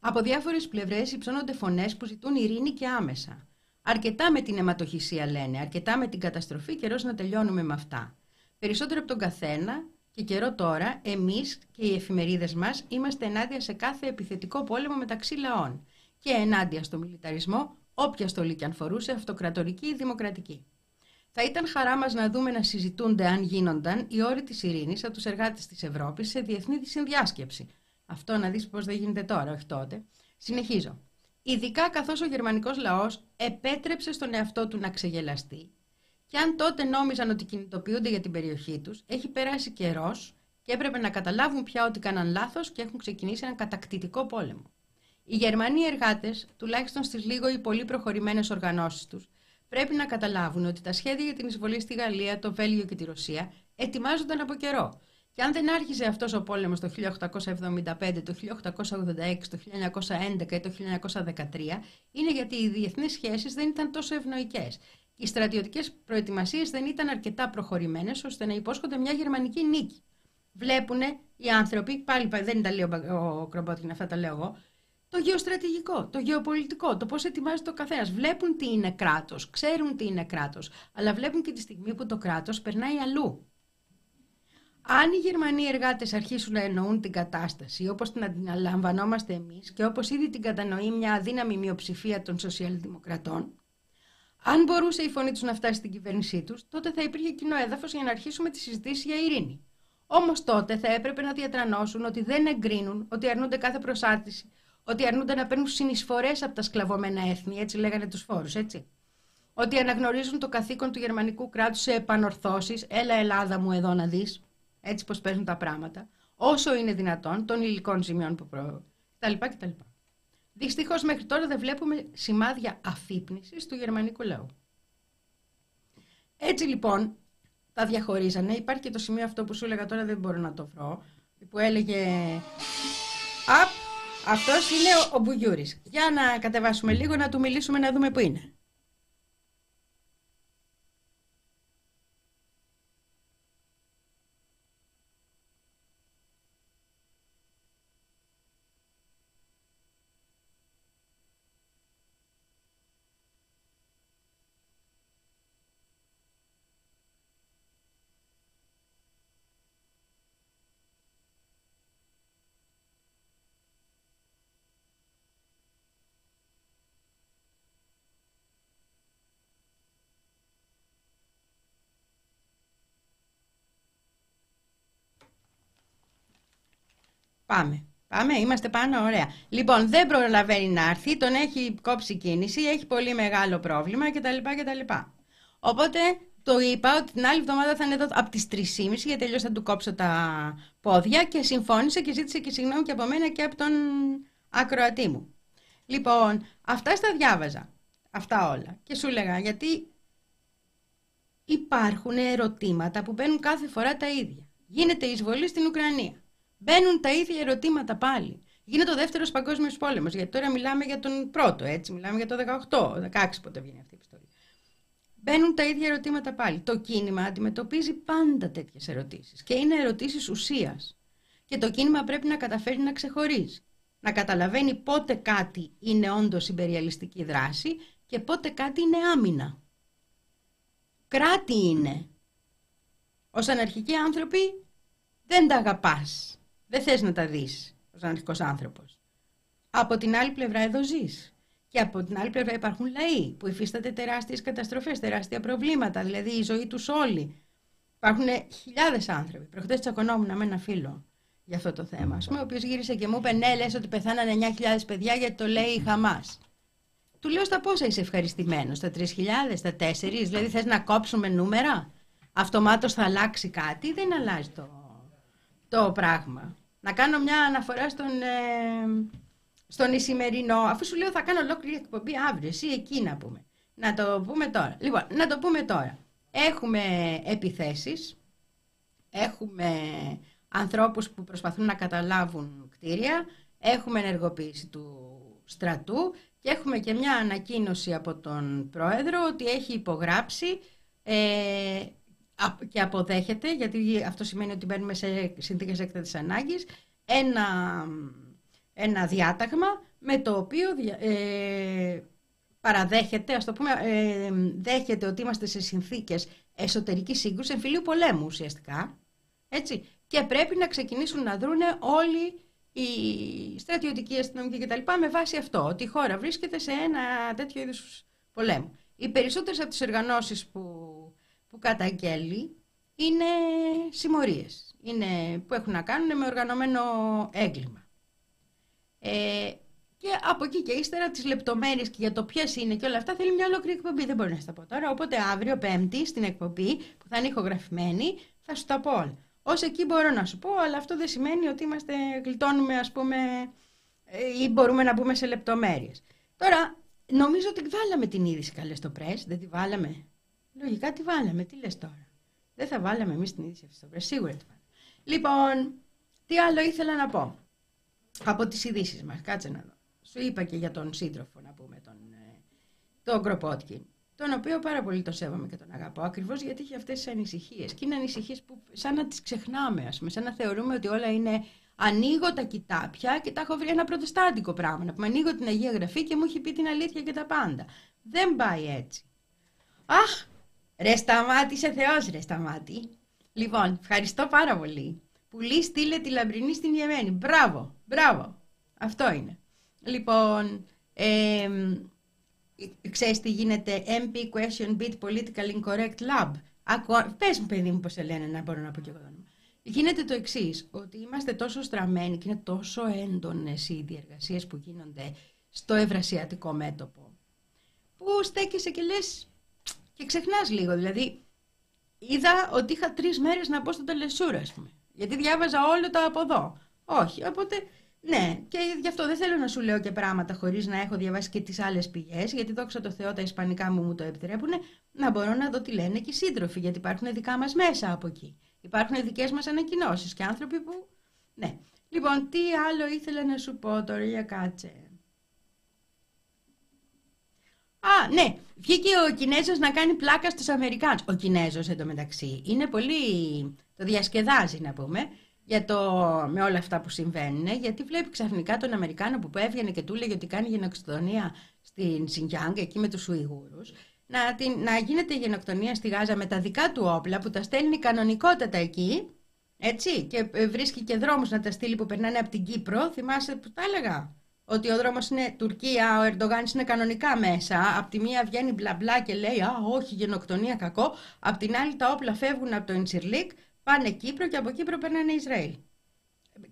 Από διάφορες πλευρές υψώνονται φωνές που ζητούν ειρήνη και άμεσα. Αρκετά με την αιματοχυσία λένε, αρκετά με την καταστροφή, καιρός να τελειώνουμε με αυτά. Περισσότερο από τον καθένα και καιρό τώρα, εμείς και οι εφημερίδες μας είμαστε ενάντια σε κάθε επιθετικό πόλεμο μεταξύ λαών και ενάντια στο μιλιταρισμό, όποια στολή και αν φορούσε, αυτοκρατορική ή δημοκρατική. Θα ήταν χαρά μας να δούμε να συζητούνται αν γίνονταν οι όροι της ειρήνης από τους εργάτες της Ευρώπης σε διεθνή συνδιάσκεψη. Αυτό να δεις πώς δεν γίνεται τώρα, όχι τότε. Συνεχίζω. Ειδικά καθώς ο γερμανικός λαός επέτρεψε στον εαυτό του να ξεγελαστεί και αν τότε νόμιζαν ότι κινητοποιούνται για την περιοχή τους, έχει περάσει καιρός και έπρεπε να καταλάβουν πια ότι κάναν λάθος και έχουν ξεκινήσει έναν κατακτητικό πόλεμο. Οι Γερμανοί εργάτες, τουλάχιστον στις λίγο ή πολύ προχωρημένες οργανώσεις τους, πρέπει να καταλάβουν ότι τα σχέδια για την εισβολή στη Γαλλία, το Βέλγιο και τη Ρωσία ετοιμάζονταν από καιρό και αν δεν άρχιζε αυτός ο πόλεμος το 1875, το 1886, το 1911 ή το 1913, είναι γιατί οι διεθνείς σχέσεις δεν ήταν τόσο ευνοϊκές. Οι στρατιωτικές προετοιμασίες δεν ήταν αρκετά προχωρημένες ώστε να υπόσχονται μια γερμανική νίκη. Βλέπουν οι άνθρωποι, πάλι δεν τα λέει ο Κρομπότκιν, αυτά τα λέω εγώ, το γεωστρατηγικό, το γεωπολιτικό, το πώς ετοιμάζεται ο καθένας. Βλέπουν τι είναι κράτος, ξέρουν τι είναι κράτος, αλλά βλέπουν και τη στιγμή που το κράτος περνάει αλλού. Αν οι Γερμανοί εργάτες αρχίσουν να εννοούν την κατάσταση όπως την αντιλαμβανόμαστε εμείς και όπως ήδη την κατανοεί μια αδύναμη μειοψηφία των σοσιαλδημοκρατών, αν μπορούσε η φωνή τους να φτάσει στην κυβέρνησή τους, τότε θα υπήρχε κοινό έδαφος για να αρχίσουμε τη συζήτηση για ειρήνη. Όμως τότε θα έπρεπε να διατρανώσουν ότι δεν εγκρίνουν, ότι αρνούνται κάθε προσάρτηση, ότι αρνούνται να παίρνουν συνεισφορές από τα σκλαβωμένα έθνη, έτσι λέγανε τους φόρους, έτσι. Ότι αναγνωρίζουν το καθήκον του γερμανικού κράτους σε επανορθώσεις, έλα Ελλάδα μου εδώ να δεις, έτσι πως παίζουν τα πράγματα, όσο είναι δυνατόν, των υλικών ζημιών που προ... κτλ. κτλ. Δυστυχώς μέχρι τώρα δεν βλέπουμε σημάδια αφύπνισης του γερμανικού λαού. Έτσι λοιπόν τα διαχωρίζανε. Υπάρχει και το σημείο αυτό που σου έλεγα τώρα δεν μπορώ να το βρω, που έλεγε «Απ, αυτός είναι ο, ο Μπουγιούρης». Για να κατεβάσουμε λίγο, να του μιλήσουμε, να δούμε που είναι. αυτος ειναι ο μπουγιουρης για να κατεβασουμε λιγο να του μιλησουμε να δουμε που ειναι Πάμε. Πάμε, είμαστε πάνω, ωραία. Λοιπόν, δεν προλαβαίνει να έρθει, τον έχει κόψει κίνηση, έχει πολύ μεγάλο πρόβλημα κτλ. κτλ. Οπότε το είπα ότι την άλλη εβδομάδα θα είναι εδώ από τις 3.30 γιατί τελειώ θα του κόψω τα πόδια και συμφώνησε και ζήτησε και συγγνώμη και από μένα και από τον ακροατή μου. Λοιπόν, αυτά στα διάβαζα. Αυτά όλα. Και σου έλεγα γιατί υπάρχουν ερωτήματα που μπαίνουν κάθε φορά τα ίδια. Γίνεται εισβολή στην Ουκρανία. Μπαίνουν τα ίδια ερωτήματα πάλι. Γίνεται ο δεύτερος παγκόσμιος πόλεμος. Γιατί τώρα μιλάμε για τον πρώτο, έτσι. Μιλάμε για το 18, 16 πότε βγαίνει αυτή η ιστορία. Μπαίνουν τα ίδια ερωτήματα πάλι. Το κίνημα αντιμετωπίζει πάντα τέτοιες ερωτήσεις. Και είναι ερωτήσεις ουσίας. Και το κίνημα πρέπει να καταφέρει να ξεχωρίζει. Να καταλαβαίνει πότε κάτι είναι όντως υπεριαλιστική δράση και πότε κάτι είναι άμυνα. Κράτη είναι. Ως αναρχικοί άνθρωποι δεν τα αγαπάς. Δεν θες να τα δεις ως αναρχικός άνθρωπος. Από την άλλη πλευρά εδώ ζεις. Και από την άλλη πλευρά υπάρχουν λαοί που υφίσταται τεράστιες καταστροφές, τεράστια προβλήματα, δηλαδή η ζωή τους όλοι. Υπάρχουν χιλιάδες άνθρωποι. Προχτές τσακωνόμουν με ένα φίλο για αυτό το θέμα, ο οποίος γύρισε και μου είπε ναι, λες ότι πεθάνανε 9.000 παιδιά γιατί το λέει η Χαμάς. Του λέω στα πόσα είσαι ευχαριστημένος, στα 3.000, στα 4, δηλαδή θες να κόψουμε νούμερα, αυτομάτως θα αλλάξει κάτι, δεν αλλάζει το, το πράγμα. Να κάνω μια αναφορά στον, ε, στον Ισημερινό, αφού σου λέω θα κάνω ολόκληρη εκπομπή αύριο, εσύ εκεί να πούμε. Να το πούμε τώρα. Λοιπόν, να το πούμε τώρα. Έχουμε επιθέσεις, έχουμε ανθρώπους που προσπαθούν να καταλάβουν κτίρια, έχουμε ενεργοποίηση του στρατού και έχουμε και μια ανακοίνωση από τον Πρόεδρο ότι έχει υπογράψει ε, και αποδέχεται, γιατί αυτό σημαίνει ότι μπαίνουμε σε συνθήκες έκτατης ανάγκης, ένα, ένα διάταγμα με το οποίο ε, παραδέχεται, ας το πούμε, ε, δέχεται ότι είμαστε σε συνθήκες εσωτερικής σύγκρουσης, εμφυλίου πολέμου ουσιαστικά, έτσι, και πρέπει να ξεκινήσουν να δρούνε όλοι η στρατιωτική, αστυνομική κτλ. με βάση αυτό, ότι η χώρα βρίσκεται σε ένα τέτοιο είδους πολέμου. Οι περισσότερες από τις οργανώσεις που, που καταγγέλει είναι συμμορίες. Είναι, που έχουν να κάνουν με οργανωμένο έγκλημα. Ε, και από εκεί και ύστερα τις λεπτομέρειες και για το ποιες είναι και όλα αυτά θέλει μια ολόκληρη εκπομπή. Δεν μπορεί να στα πω τώρα. Οπότε αύριο, Πέμπτη, στην εκπομπή που θα είναι ηχογραφημένη, θα σου τα πω όλα. Ω εκεί μπορώ να σου πω, αλλά αυτό δεν σημαίνει ότι είμαστε, γλιτώνουμε ας πούμε ε, ή μπορούμε να μπούμε σε λεπτομέρειες. Τώρα, νομίζω ότι βάλαμε την είδηση καλές στο press, δεν τη βάλαμε. Λογικά τη βάλαμε, τι λες τώρα; Δεν θα βάλαμε εμείς την είδηση αυτή στο press, σίγουρα τη βάλαμε. Λοιπόν, τι άλλο ήθελα να πω από τις ειδήσεις μας, κάτσε να δω. Σου είπα και για τον σύντροφο να πούμε, τον, ε, τον Κροπότκιν τον οποίο πάρα πολύ τον σέβομαι και τον αγαπώ, ακριβώς γιατί έχει αυτές τις ανησυχίες. Και είναι ανησυχίες που σαν να τις ξεχνάμε, ας πούμε, σαν να θεωρούμε ότι όλα είναι. Ανοίγω τα κοιτάπια και τα έχω βρει ένα προτεστάντικο πράγμα. Να πούμε, ανοίγω την Αγία Γραφή και μου έχει πει την αλήθεια και τα πάντα. Δεν πάει έτσι. Αχ, ρε σταμάτη, Θεός, ρε σταμάτη. Λοιπόν, ευχαριστώ πάρα πολύ. Πουλή στείλε τη λαμπρινή στην Ιεμένη. Μπράβο, μπράβο. Αυτό είναι. Λοιπόν, ε, ξέρεις τι γίνεται MP Question Beat Political Incorrect Lab. Ακου, πες μου παιδί μου πώς σε λένε να μπορώ να πω και εγώ Γίνεται το εξής, ότι είμαστε τόσο στραμμένοι και είναι τόσο έντονες οι διεργασίες που γίνονται στο ευρασιατικό μέτωπο, που στέκεσαι και λες και ξεχνάς λίγο. Δηλαδή, είδα ότι είχα τρεις μέρες να πω στο τελεσούρα, ας πούμε, γιατί διάβαζα όλο το από εδώ. Όχι, οπότε ναι, και γι' αυτό δεν θέλω να σου λέω και πράγματα χωρίς να έχω διαβάσει και τις άλλες πηγές, γιατί δόξα τω Θεώ τα Ισπανικά μου μου το επιτρέπουν, να μπορώ να δω τι λένε και οι σύντροφοι, γιατί υπάρχουν δικά μας μέσα από εκεί. Υπάρχουν δικές μας ανακοινώσεις και άνθρωποι που. Ναι. Λοιπόν, τι άλλο ήθελα να σου πω τώρα για κάτσε. Α, ναι, βγήκε ο Κινέζος να κάνει πλάκα στους Αμερικάνους. Ο Κινέζος εντωμεταξύ είναι πολύ, το διασκεδάζει να πούμε, για το, με όλα αυτά που συμβαίνουν, γιατί βλέπει ξαφνικά τον Αμερικάνο που έβγαινε και του έλεγε ότι κάνει γενοκτονία στην Σινγκιάνγκ, εκεί με τους Ουιγούρους, να, την, να γίνεται γενοκτονία στη Γάζα με τα δικά του όπλα που τα στέλνει κανονικότατα εκεί, έτσι, και ε, βρίσκει και δρόμους να τα στείλει που περνάνε από την Κύπρο, θυμάσαι που τα έλεγα, ότι ο δρόμος είναι Τουρκία, ο Ερντογάνης είναι κανονικά μέσα, από τη μία βγαίνει μπλα μπλα και λέει «Α, όχι, γενοκτονία κακό», απ' την άλλη τα όπλα φεύγουν από το Ινσυρλίκ, πάνε Κύπρο και από Κύπρο περνάνε Ισραήλ.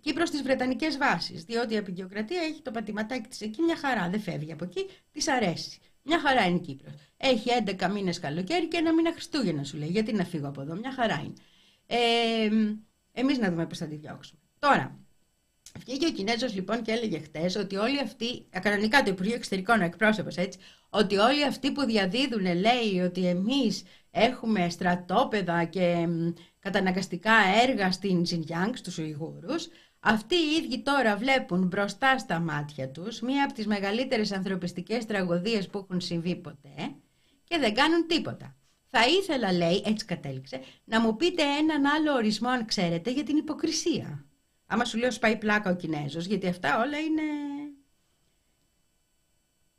Κύπρος στις Βρετανικές βάσεις, διότι η απεικιοκρατία έχει το πατηματάκι της εκεί μια χαρά, δεν φεύγει από εκεί, της αρέσει. Μια χαρά είναι η Κύπρος. Έχει 11 μήνες καλοκαίρι και ένα μήνα Χριστούγεννα σου λέει, γιατί να φύγω από εδώ, μια χαρά είναι. Ε, εμείς να δούμε πώς θα τη διώξουμε. Τώρα, Βγήκε ο Κινέζος λοιπόν και έλεγε χτες ότι όλοι αυτοί, κανονικά το Υπουργείο Εξωτερικών, ο εκπρόσωπος έτσι, ότι όλοι αυτοί που διαδίδουν λέει ότι εμείς έχουμε στρατόπεδα και καταναγκαστικά έργα στην Ζινγιάνγκ, στους Ουιγούρους, αυτοί οι ίδιοι τώρα βλέπουν μπροστά στα μάτια τους μία από τις μεγαλύτερες ανθρωπιστικές τραγωδίες που έχουν συμβεί ποτέ και δεν κάνουν τίποτα. Θα ήθελα, λέει, έτσι κατέληξε, να μου πείτε έναν άλλο ορισμό, αν ξέρετε, για την υποκρισία. Άμα σου λέω σπάει πλάκα ο Κινέζος, γιατί αυτά όλα είναι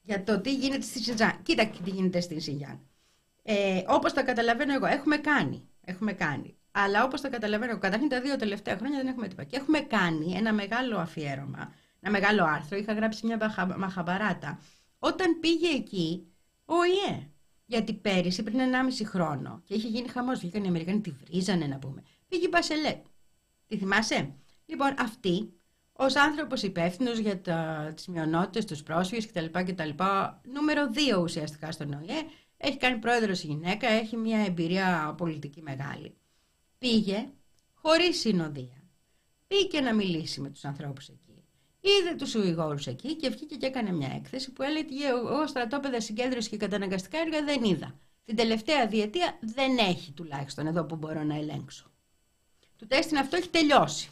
για το τι γίνεται στη Σιντζάν. Κοίτα τι γίνεται στη Σιντζάν. Ε, όπως τα καταλαβαίνω εγώ, έχουμε κάνει. Έχουμε κάνει. Αλλά όπως τα καταλαβαίνω, καταρχήν τα δύο τελευταία χρόνια δεν έχουμε τίποτα. Και έχουμε κάνει ένα μεγάλο αφιέρωμα, ένα μεγάλο άρθρο. Είχα γράψει μια μαχαμπαράτα. Όταν πήγε εκεί, ο ΙΕ. Γιατί πέρυσι, πριν 1,5 χρόνο, και είχε γίνει χαμός, βγήκαν οι Αμερικανοί, τη βρίζανε να πούμε. Πήγε η Μπασελέ. Τη θυμάσαι; Λοιπόν, αυτή, ως άνθρωπος υπεύθυνος για τις μειονότητες, τους πρόσφυγες κτλ, κτλ. Νούμερο 2 ουσιαστικά στον ΟΗΕ, έχει κάνει πρόεδρος η γυναίκα, έχει μια εμπειρία πολιτική μεγάλη. Πήγε χωρίς συνοδεία. Πήγε να μιλήσει με τους ανθρώπους εκεί. Είδε τους Ουιγόρους εκεί και βγήκε και έκανε μια έκθεση που έλεγε ότι εγώ στρατόπεδα συγκέντρωση και καταναγκαστικά έργα δεν είδα. Την τελευταία διετία δεν έχει τουλάχιστον εδώ που μπορώ να ελέγξω. Του τέστην αυτό έχει τελειώσει.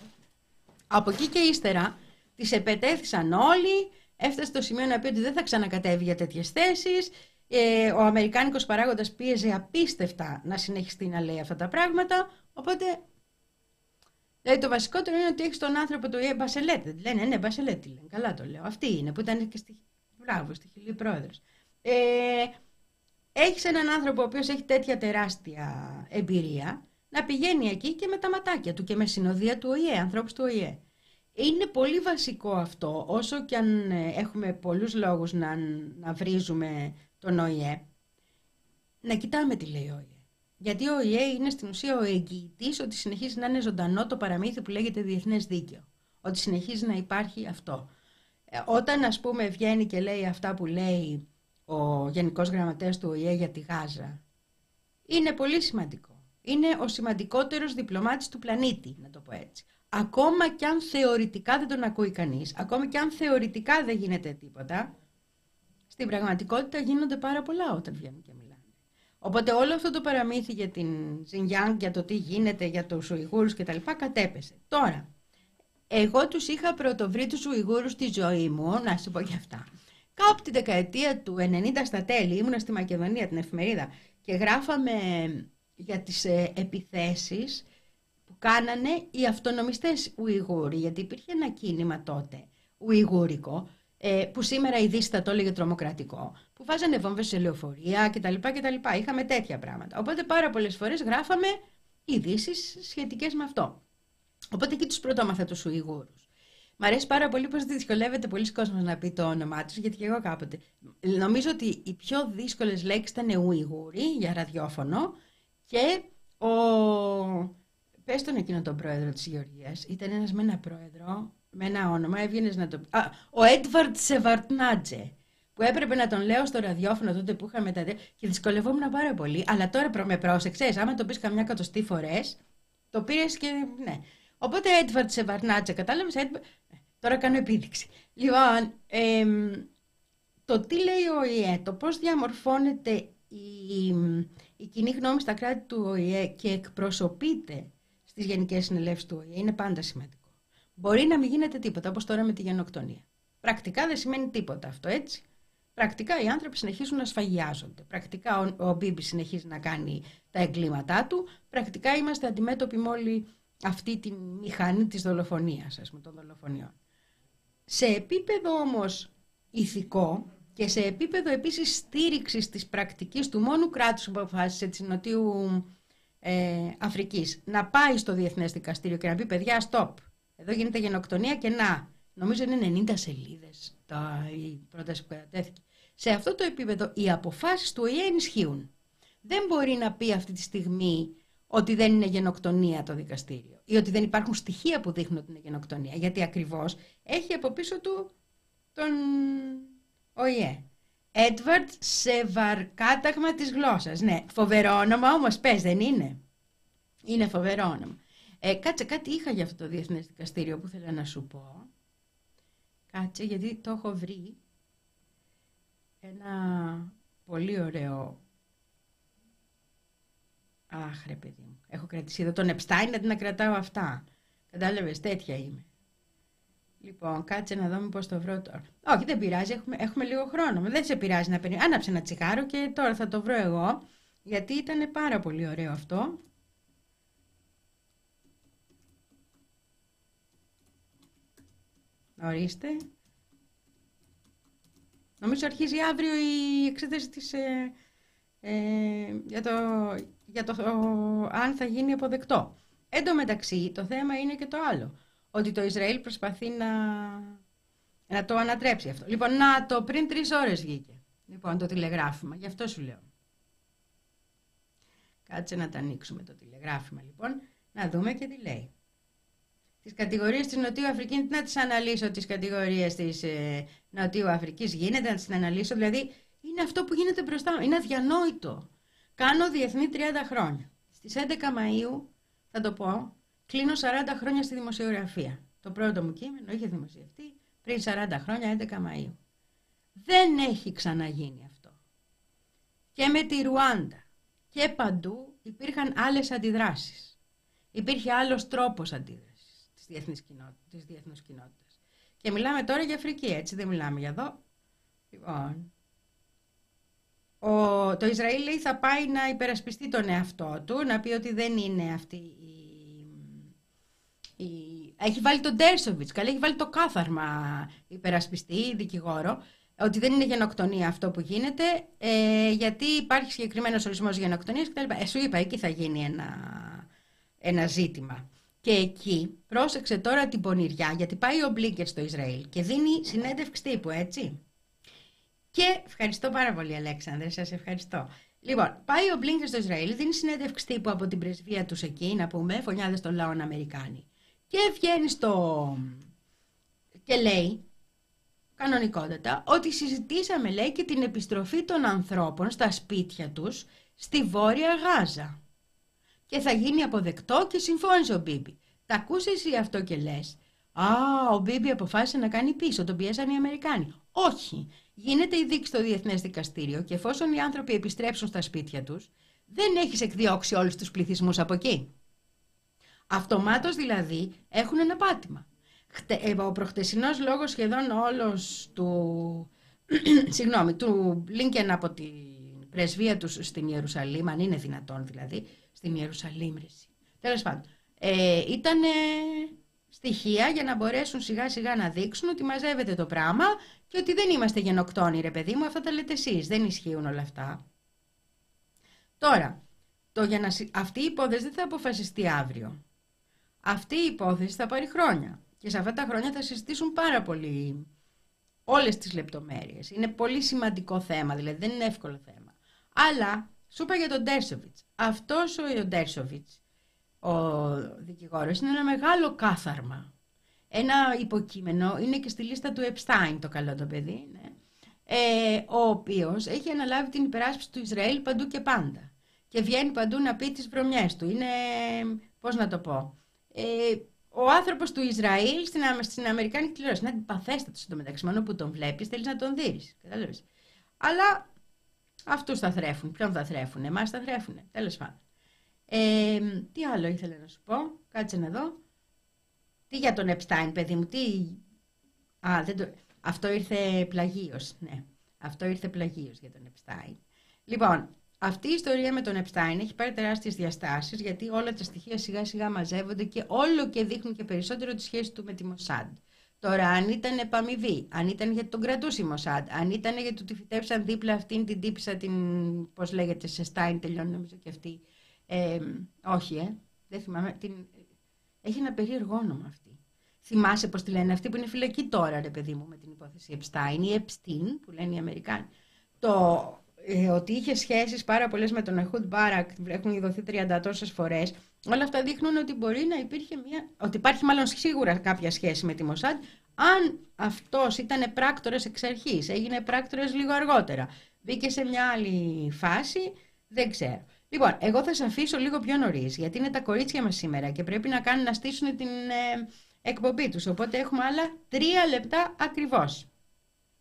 Από εκεί και ύστερα τις επετέθησαν όλοι, έφτασε στο σημείο να πει ότι δεν θα ξανακατέβει για τέτοιες θέσεις, ε, ο Αμερικάνικος παράγοντας πίεζε απίστευτα να συνεχιστεί να λέει αυτά τα πράγματα, οπότε Δηλαδή το βασικότερο είναι ότι έχεις τον άνθρωπο του ΙΕ Μπασελέτ. Λένε, ναι, Μπασελέτ λένε. Καλά το λέω. Αυτή είναι που ήταν και στη. Μπράβο, στη Χιλή πρόεδρος. Ε, έχεις έναν άνθρωπο ο οποίος έχει τέτοια τεράστια εμπειρία να πηγαίνει εκεί και με τα ματάκια του και με συνοδεία του ΟΗΕ, ανθρώπους του ΟΗΕ. Είναι πολύ βασικό αυτό, όσο και αν ε, έχουμε πολλούς λόγους να, να βρίζουμε τον ΟΗΕ, να κοιτάμε τι λέει ο ΟΗΕ. Γιατί ο ΟΗΕ είναι στην ουσία ο εγγυητής ότι συνεχίζει να είναι ζωντανό το παραμύθι που λέγεται διεθνές δίκαιο. Ότι συνεχίζει να υπάρχει αυτό. Ε, όταν ας πούμε βγαίνει και λέει αυτά που λέει ο Γενικός Γραμματέας του ΟΗΕ για τη Γάζα, είναι πολύ σημαντικό είναι ο σημαντικότερος διπλωμάτης του πλανήτη, να το πω έτσι. Ακόμα και αν θεωρητικά δεν τον ακούει κανείς, ακόμα και αν θεωρητικά δεν γίνεται τίποτα, στην πραγματικότητα γίνονται πάρα πολλά όταν βγαίνουν και μιλάνε. Οπότε όλο αυτό το παραμύθι για την Ζινγκιάνγκ, για το τι γίνεται, για τους Ουιγούρους κτλ. κατέπεσε. Τώρα, εγώ τους είχα πρωτοβρει τους Ουιγούρους στη ζωή μου, να σου πω και αυτά. Κάπου τη δεκαετία του 90 στα τέλη ήμουνα στη Μακεδονία την εφημερίδα και γράφαμε για τις ε, επιθέσεις που κάνανε οι αυτονομιστές Ουιγούροι, γιατί υπήρχε ένα κίνημα τότε Ουιγούρικο, ε, που σήμερα η Δύση θα το έλεγε τρομοκρατικό, που βάζανε βόμβες σε λεωφορεία κτλ. κτλ. Είχαμε τέτοια πράγματα. Οπότε πάρα πολλές φορές γράφαμε ειδήσεις σχετικές με αυτό. Οπότε εκεί τους πρωτόμαθα τους Ουιγούρους. Μ' αρέσει πάρα πολύ πως δυσκολεύεται πολλοί κόσμος να πει το όνομά τους, γιατί και εγώ κάποτε. Νομίζω ότι οι πιο δύσκολες λέξεις ήταν Ουιγούροι για ραδιόφωνο και ο... Πες τον εκείνο τον πρόεδρο της Γεωργίας, ήταν ένας με ένα πρόεδρο, με ένα όνομα, έβγαινες να το... Α, ο Έντβαρτ Σεβαρτνάτζε, που έπρεπε να τον λέω στο ραδιόφωνο τότε που είχαμε τα... και δυσκολευόμουν πάρα πολύ, αλλά τώρα προ... με πρόσεξες, άμα το πεις καμιά κατοστή φορές, το πήρες και ναι. Οπότε Έντβαρτ Σεβαρτνάτζε, κατάλαβες, ε, τώρα κάνω επίδειξη. Λοιπόν, το τι λέει ο ΙΕ, το πώς διαμορφώνεται η η κοινή γνώμη στα κράτη του ΟΗΕ και εκπροσωπείται στις γενικές συνελεύσεις του ΟΗΕ είναι πάντα σημαντικό. Μπορεί να μην γίνεται τίποτα, όπως τώρα με τη γενοκτονία. Πρακτικά δεν σημαίνει τίποτα αυτό, έτσι. Πρακτικά οι άνθρωποι συνεχίζουν να σφαγιάζονται. Πρακτικά ο, ο Μπίμπι συνεχίζει να κάνει τα εγκλήματά του. Πρακτικά είμαστε αντιμέτωποι με όλη αυτή τη μηχανή της δολοφονίας, ας πούμε, των δολοφονιών. Σε επίπεδο όμως ηθικό, και σε επίπεδο επίσης στήριξης της πρακτικής του μόνου κράτους που αποφάσισε της Νοτιού ε, Αφρικής να πάει στο Διεθνές Δικαστήριο και να πει παιδιά stop, εδώ γίνεται γενοκτονία και να, νομίζω είναι 90 σελίδες τα, η πρόταση που κατατέθηκε. Σε αυτό το επίπεδο οι αποφάσεις του ΟΗΕ ενισχύουν. Δεν μπορεί να πει αυτή τη στιγμή ότι δεν είναι γενοκτονία το δικαστήριο ή ότι δεν υπάρχουν στοιχεία που δείχνουν ότι είναι γενοκτονία. Γιατί ακριβώς έχει από πίσω του τον ΟΗΕ. Έντβαρτ Σεβαρκάταγμα της γλώσσας. Ναι, φοβερό όνομα όμως, πες δεν είναι. Είναι φοβερό όνομα. Ε, κάτσε, κάτι είχα για αυτό το Διεθνές Δικαστήριο που θέλω να σου πω. Κάτσε, γιατί το έχω βρει. Ένα πολύ ωραίο... Αχ, ρε παιδί μου. Έχω κρατήσει εδώ τον Επστάιν να την κρατάω αυτά. Κατάλαβες, τέτοια είμαι. Λοιπόν, κάτσε να δούμε πώς το βρω τώρα. Όχι, δεν πειράζει, έχουμε, έχουμε λίγο χρόνο. Δεν σε πειράζει να παίρνει. Άναψε ένα τσιγάρο και τώρα θα το βρω εγώ. Γιατί ήταν πάρα πολύ ωραίο αυτό. Ορίστε. Νομίζω αρχίζει αύριο η εξέταση της, ε, ε, για, το, για το αν θα γίνει αποδεκτό. Εν τω μεταξύ, το θέμα είναι και το άλλο ότι το Ισραήλ προσπαθεί να, να το ανατρέψει αυτό. Λοιπόν, να το πριν τρεις ώρες βγήκε. Λοιπόν, το τηλεγράφημα. Γι' αυτό σου λέω. Κάτσε να τα ανοίξουμε το τηλεγράφημα, λοιπόν. Να δούμε και τι λέει. Τις κατηγορίες της Νοτιού Αφρικής, να τις αναλύσω τις κατηγορίες της ε, Νοτιού Αφρικής. Γίνεται να τις αναλύσω. Δηλαδή, είναι αυτό που γίνεται μπροστά μου. Είναι αδιανόητο. Κάνω διεθνή 30 χρόνια. Στις 11 Μαου, θα το πω, Κλείνω 40 χρόνια στη δημοσιογραφία. Το πρώτο μου κείμενο είχε δημοσιευτεί πριν 40 χρόνια, 11 Μαΐου. Δεν έχει ξαναγίνει αυτό. Και με τη Ρουάντα και παντού υπήρχαν άλλες αντιδράσεις. Υπήρχε άλλος τρόπος αντίδρασης της διεθνούς κοινότητας. Της κοινότητας. Και μιλάμε τώρα για Αφρική, έτσι δεν μιλάμε για εδώ. Λοιπόν, ο, το Ισραήλ λέει θα πάει να υπερασπιστεί τον εαυτό του, να πει ότι δεν είναι αυτή η έχει βάλει τον Ντέρσοβιτ, καλά, έχει βάλει το κάθαρμα υπερασπιστή, δικηγόρο, ότι δεν είναι γενοκτονία αυτό που γίνεται, ε, γιατί υπάρχει συγκεκριμένος ορισμός γενοκτονίας κτλ. Ε, σου είπα, εκεί θα γίνει ένα, ένα ζήτημα. Και εκεί πρόσεξε τώρα την πονηριά, γιατί πάει ο Μπλίνκερ στο Ισραήλ και δίνει συνέντευξη τύπου, έτσι. Και ευχαριστώ πάρα πολύ, Αλέξανδρε, σας ευχαριστώ. Λοιπόν, πάει ο Μπλίνκερ στο Ισραήλ, δίνει συνέντευξη τύπου από την πρεσβεία τους εκεί, να πούμε, φωνιάδες των λαών Αμερικάνοι. Και βγαίνει στο... και λέει, κανονικότατα, ότι συζητήσαμε, λέει, και την επιστροφή των ανθρώπων στα σπίτια τους στη Βόρεια Γάζα. Και θα γίνει αποδεκτό και συμφώνησε ο Μπίμπι. Τα ακούς εσύ αυτό και λες, Α, ο Μπίμπι αποφάσισε να κάνει πίσω, τον πιέσαν οι Αμερικάνοι. Όχι. Γίνεται η δίκη στο Διεθνές Δικαστήριο και εφόσον οι άνθρωποι επιστρέψουν στα σπίτια τους, δεν έχεις εκδιώξει όλους τους πληθυσμούς από εκεί. Αυτομάτως δηλαδή έχουν ένα πάτημα. Ε, ο προχτεσινός λόγος σχεδόν όλος του, συγγνώμη, του Λίνκεν από την πρεσβεία τους στην Ιερουσαλήμ, αν είναι δυνατόν δηλαδή, στην Ιερουσαλήμ Τέλος πάντων, ε, ήταν στοιχεία για να μπορέσουν σιγά σιγά να δείξουν ότι μαζεύεται το πράγμα και ότι δεν είμαστε γενοκτόνοι ρε παιδί μου, αυτά τα λέτε εσείς, δεν ισχύουν όλα αυτά. Τώρα, το για να, αυτή η υπόθεση δεν θα αποφασιστεί αύριο. Αυτή η υπόθεση θα πάρει χρόνια και σε αυτά τα χρόνια θα συζητήσουν πάρα πολύ όλες τις λεπτομέρειες. Είναι πολύ σημαντικό θέμα, δηλαδή δεν είναι εύκολο θέμα. Αλλά σου είπα για τον Ντέρσοβιτς. Αυτός ο Ντέρσοβιτς, ο δικηγόρος, είναι ένα μεγάλο κάθαρμα. Ένα υποκείμενο, είναι και στη λίστα του Επστάιν το καλό το παιδί, ναι. ε, ο οποίος έχει αναλάβει την υπεράσπιση του Ισραήλ παντού και πάντα. Και βγαίνει παντού να πει τις βρωμιές του. Είναι, πώς να το πω, ε, ο άνθρωπος του Ισραήλ στην, στην Αμερικάνικη τηλεόραση είναι αντιπαθέστατος εντωμεταξύ. Μόνο που τον βλέπεις, θέλεις να τον δεις. Αλλά αυτούς θα θρέφουν. Ποιον θα θρέφουν, εμάς θα θρέφουν. Τέλος πάντων. Ε, τι άλλο ήθελα να σου πω, κάτσε να δω. Τι για τον Επστάιν, παιδί μου, τι. Α, δεν το... Αυτό ήρθε πλαγίως. Ναι, αυτό ήρθε πλαγίως για τον Επστάιν. Λοιπόν, αυτή η ιστορία με τον Επστάιν έχει πάρει τεράστιες διαστάσεις γιατί όλα τα στοιχεία σιγά σιγά μαζεύονται και όλο και δείχνουν και περισσότερο τη σχέση του με τη Μοσάντ. Τώρα, αν ήταν επαμοιβή, αν ήταν γιατί τον κρατούσε η Μοσάντ, αν ήταν γιατί του τη φυτέψαν δίπλα αυτήν την τύπησα, την. Πώς λέγεται, σε Στάιν, τελειώνει νομίζω και αυτή. Ε, όχι, ε, δεν θυμάμαι. Την... Έχει ένα περίεργο όνομα αυτή. Θυμάσαι πώς τη λένε αυτή που είναι φυλακή τώρα, ρε παιδί μου, με την υπόθεση Επστάιν, ή Επστίν, που λένε οι Αμερικάνοι. Το ε, ότι είχε σχέσεις πάρα πολλές με τον Αχούντ Μπάρακ, έχουν ειδωθεί 30 τόσες φορές. Όλα αυτά δείχνουν ότι μπορεί να υπήρχε μια, ότι υπάρχει μάλλον σίγουρα κάποια σχέση με τη Μοσάντ, αν αυτός ήταν πράκτορας εξ αρχής, έγινε πράκτορας λίγο αργότερα, μπήκε σε μια άλλη φάση, δεν ξέρω. Λοιπόν, εγώ θα σα αφήσω λίγο πιο νωρίς, γιατί είναι τα κορίτσια μας σήμερα και πρέπει να κάνουν να στήσουν την ε, εκπομπή τους. Οπότε έχουμε άλλα τρία λεπτά ακριβώς.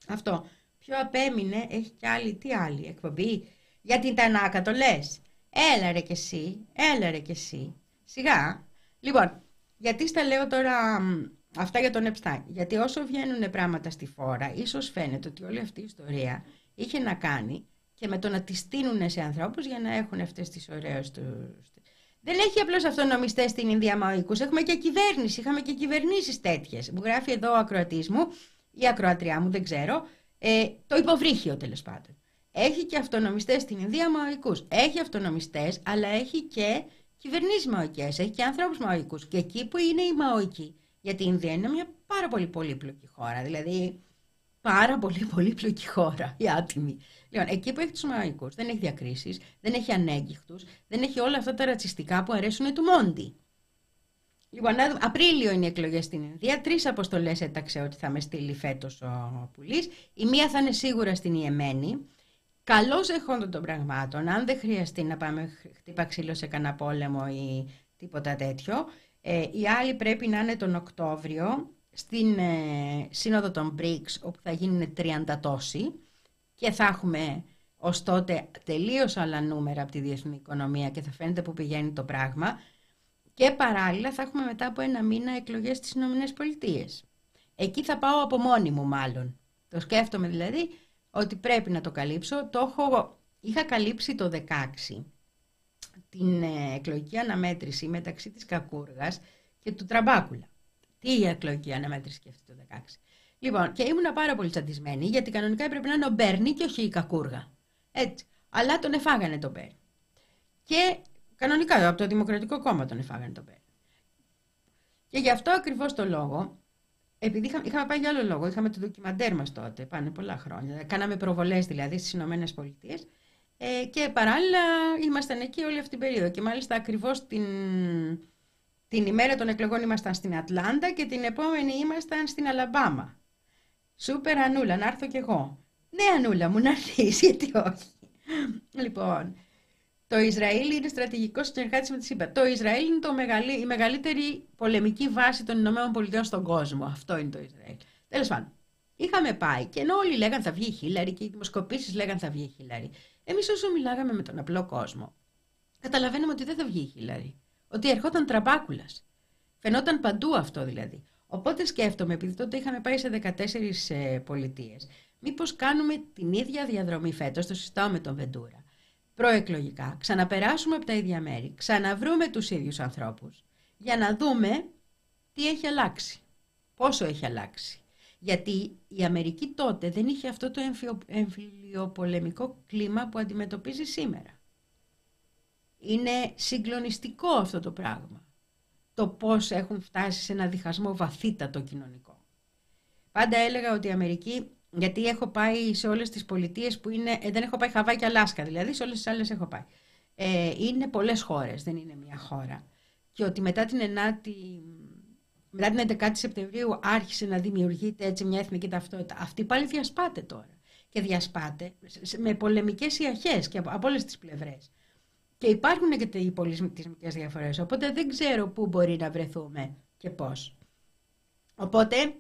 Αυτό. Πιο απέμεινε, έχει κι άλλη, τι άλλη εκπομπή; Για την Τανάκα το λες; Έλα ρε κι εσύ, έλα ρε κι εσύ. Σιγά. Λοιπόν, γιατί στα λέω τώρα αυτά για τον Επστάιν; Γιατί όσο βγαίνουν πράγματα στη φόρα, ίσως φαίνεται ότι όλη αυτή η ιστορία είχε να κάνει και με το να τη στείλουν σε ανθρώπους για να έχουν αυτές τις ωραίες του... Δεν έχει απλώς αυτονομιστές στην Ινδία Μαοϊκούς. Έχουμε και κυβέρνηση. Είχαμε και κυβερνήσεις τέτοιες. Μου γράφει εδώ ο ακροατής μου ή ακροατριά μου, δεν ξέρω. Ε, το υποβρύχιο τέλος πάντων. Έχει και αυτονομιστές στην Ινδία Μαοϊκού. Έχει αυτονομιστές, αλλά έχει και κυβερνήσεις Μαοϊκέ. Έχει και ανθρώπους Μαοϊκού. Και εκεί που είναι οι Μαοϊκοί. Γιατί η Ινδία είναι μια πάρα πολύ πολύπλοκη χώρα. Δηλαδή, πάρα πολύ πολύπλοκη χώρα, η άτιμη. Λοιπόν, εκεί που έχει τους μαγικούς, δεν έχει διακρίσεις, δεν έχει ανέγκυχτου, δεν έχει όλα αυτά τα ρατσιστικά που αρέσουν του Μόντι. Λοιπόν, Απρίλιο είναι οι εκλογές στην Ινδία. Τρεις αποστολές έταξε ότι θα με στείλει φέτος ο Πουλής. Η μία θα είναι σίγουρα στην Ιεμένη. Καλώς εχόντων των πραγμάτων, αν δεν χρειαστεί να πάμε χτύπα ξύλο σε κανένα πόλεμο ή τίποτα τέτοιο. Ε, η άλλη πρέπει να είναι τον Οκτώβριο στην ε, Σύνοδο των BRICS, όπου θα γίνουν 30 τόσοι και θα έχουμε ως τότε τελείως άλλα νούμερα από τη διεθνή οικονομία και θα φαίνεται που πηγαίνει το πράγμα. Και παράλληλα θα έχουμε μετά από ένα μήνα εκλογές στις Ηνωμένες Πολιτείες. Εκεί θα πάω από μόνη μου μάλλον. Το σκέφτομαι δηλαδή ότι πρέπει να το καλύψω. Το έχω, είχα καλύψει το 16 την ε, εκλογική αναμέτρηση μεταξύ της Κακούργας και του Τραμπάκουλα. Τι η εκλογική αναμέτρηση και αυτή το 16. Λοιπόν, και ήμουν πάρα πολύ τσαντισμένη, γιατί κανονικά έπρεπε να είναι ο Μπέρνι και όχι η Κακούργα. Έτσι. Αλλά τον εφάγανε τον Μπέρνι. Και κανονικά από το Δημοκρατικό Κόμμα τον εφάγανε τον Μπέρνι. Και γι' αυτό ακριβώς το λόγο, επειδή είχα, είχαμε πάει για άλλο λόγο, είχαμε το ντοκιμαντέρ μας τότε, πάνε πολλά χρόνια. Κάναμε προβολές δηλαδή στις Ηνωμένες Πολιτείες. Ε, και παράλληλα ήμασταν εκεί όλη αυτή την περίοδο. Και μάλιστα ακριβώς την, την ημέρα των εκλογών ήμασταν στην Ατλάντα και την επόμενη ήμασταν στην Αλαμπάμα. Σούπερ Ανούλα, να έρθω κι εγώ. Ναι, Ανούλα μου, να έρθεις, γιατί όχι. Λοιπόν, το Ισραήλ είναι στρατηγικός συνεργάτη με τη ΣΥΠΑ. Το Ισραήλ είναι το μεγαλύ, η μεγαλύτερη πολεμική βάση των Ηνωμένων Πολιτειών στον κόσμο. Αυτό είναι το Ισραήλ. Τέλος πάντων, είχαμε πάει και ενώ όλοι λέγαν θα βγει η Χίλαρη και οι δημοσκοπήσεις λέγαν θα βγει η Χίλαρη, εμείς όσο μιλάγαμε με τον απλό κόσμο, καταλαβαίνουμε ότι δεν θα βγει η Χίλαρη. Ότι ερχόταν τραμπάκουλας. Φαινόταν παντού αυτό δηλαδή. Οπότε σκέφτομαι, επειδή τότε είχαμε πάει σε 14 ε, πολιτείες, μήπως κάνουμε την ίδια διαδρομή φέτος, το συζητάω με τον Βεντούρα, προεκλογικά, ξαναπεράσουμε από τα ίδια μέρη, ξαναβρούμε τους ίδιους ανθρώπους, για να δούμε τι έχει αλλάξει, πόσο έχει αλλάξει. Γιατί η Αμερική τότε δεν είχε αυτό το εμφυλιοπολεμικό κλίμα που αντιμετωπίζει σήμερα. Είναι συγκλονιστικό αυτό το πράγμα το πώς έχουν φτάσει σε ένα διχασμό βαθύτατο κοινωνικό. Πάντα έλεγα ότι η Αμερική, γιατί έχω πάει σε όλες τις πολιτείες που είναι, ε, δεν έχω πάει Χαβάη και Αλάσκα, δηλαδή σε όλες τις άλλες έχω πάει. Ε, είναι πολλές χώρες, δεν είναι μια χώρα. Και ότι μετά την 9η, μετά την 11η Σεπτεμβρίου άρχισε να δημιουργείται έτσι μια εθνική ταυτότητα. Αυτή πάλι διασπάται τώρα. Και διασπάται με πολεμικές ιαχές και από, από όλες τις πλευρές. Και υπάρχουν και οι πολιτισμικές διαφορές, οπότε δεν ξέρω πού μπορεί να βρεθούμε και πώς. Οπότε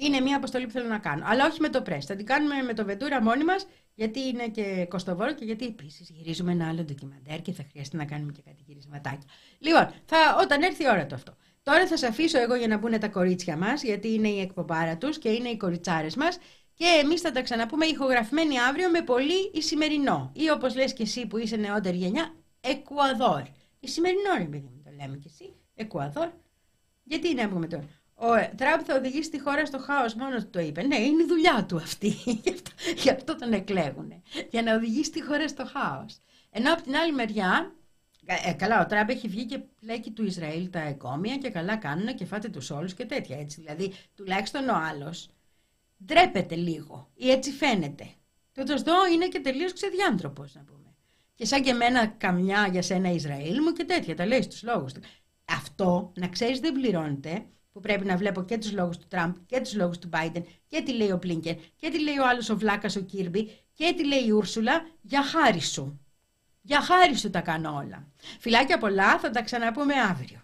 είναι μια αποστολή που θέλω να κάνω. Αλλά όχι με το πρέσ. Θα την κάνουμε με το Βεντούρα μόνοι μας, γιατί είναι και κοστοβόρο και γιατί επίσης γυρίζουμε ένα άλλο ντοκιμαντέρ και θα χρειαστεί να κάνουμε και κάτι γυρισματάκια. Λοιπόν, θα, όταν έρθει η ώρα του αυτό. Τώρα θα σα αφήσω εγώ για να μπουν τα κορίτσια μας, γιατί είναι η εκπομπάρα τους και είναι οι κοριτσάρες μας και εμείς θα τα ξαναπούμε ηχογραφημένοι αύριο με πολύ η σημερινό. Ή όπως λες και εσύ που είσαι νεότερη γενιά, Εκουαδόρ. Η σημερινό ρε παιδί μου το λέμε και εσύ. Εκουαδόρ. Γιατί να πούμε τώρα. Ο Τραμπ θα οδηγήσει τη χώρα στο χάος, μόνος του το είπε. Ναι, είναι η δουλειά του αυτή. Γι' αυτό τον εκλέγουν. Για να οδηγήσει τη χώρα στο χάος. Ενώ από την άλλη μεριά, ε, καλά, ο Τραμπ έχει βγει και πλέκει του Ισραήλ τα εγκόμια και καλά κάνουν και φάτε τους όλους και τέτοια έτσι. Δηλαδή, τουλάχιστον ο άλλος ντρέπεται λίγο ή έτσι φαίνεται. Και ο Τολστό είναι και τελείως ξεδιάντροπος, να πούμε. Και σαν και εμένα καμιά για σένα Ισραήλ μου και τέτοια, τα λέει στους λόγους του. Αυτό, να ξέρεις, δεν πληρώνεται, που πρέπει να βλέπω και τους λόγους του Τραμπ και τους λόγους του Biden και τι λέει ο Πλίνκεν και τι λέει ο άλλος ο Βλάκας ο Κίρμπι και τι λέει η Ούρσουλα για χάρη σου. Για χάρη σου τα κάνω όλα. Φιλάκια πολλά, θα τα ξαναπούμε αύριο.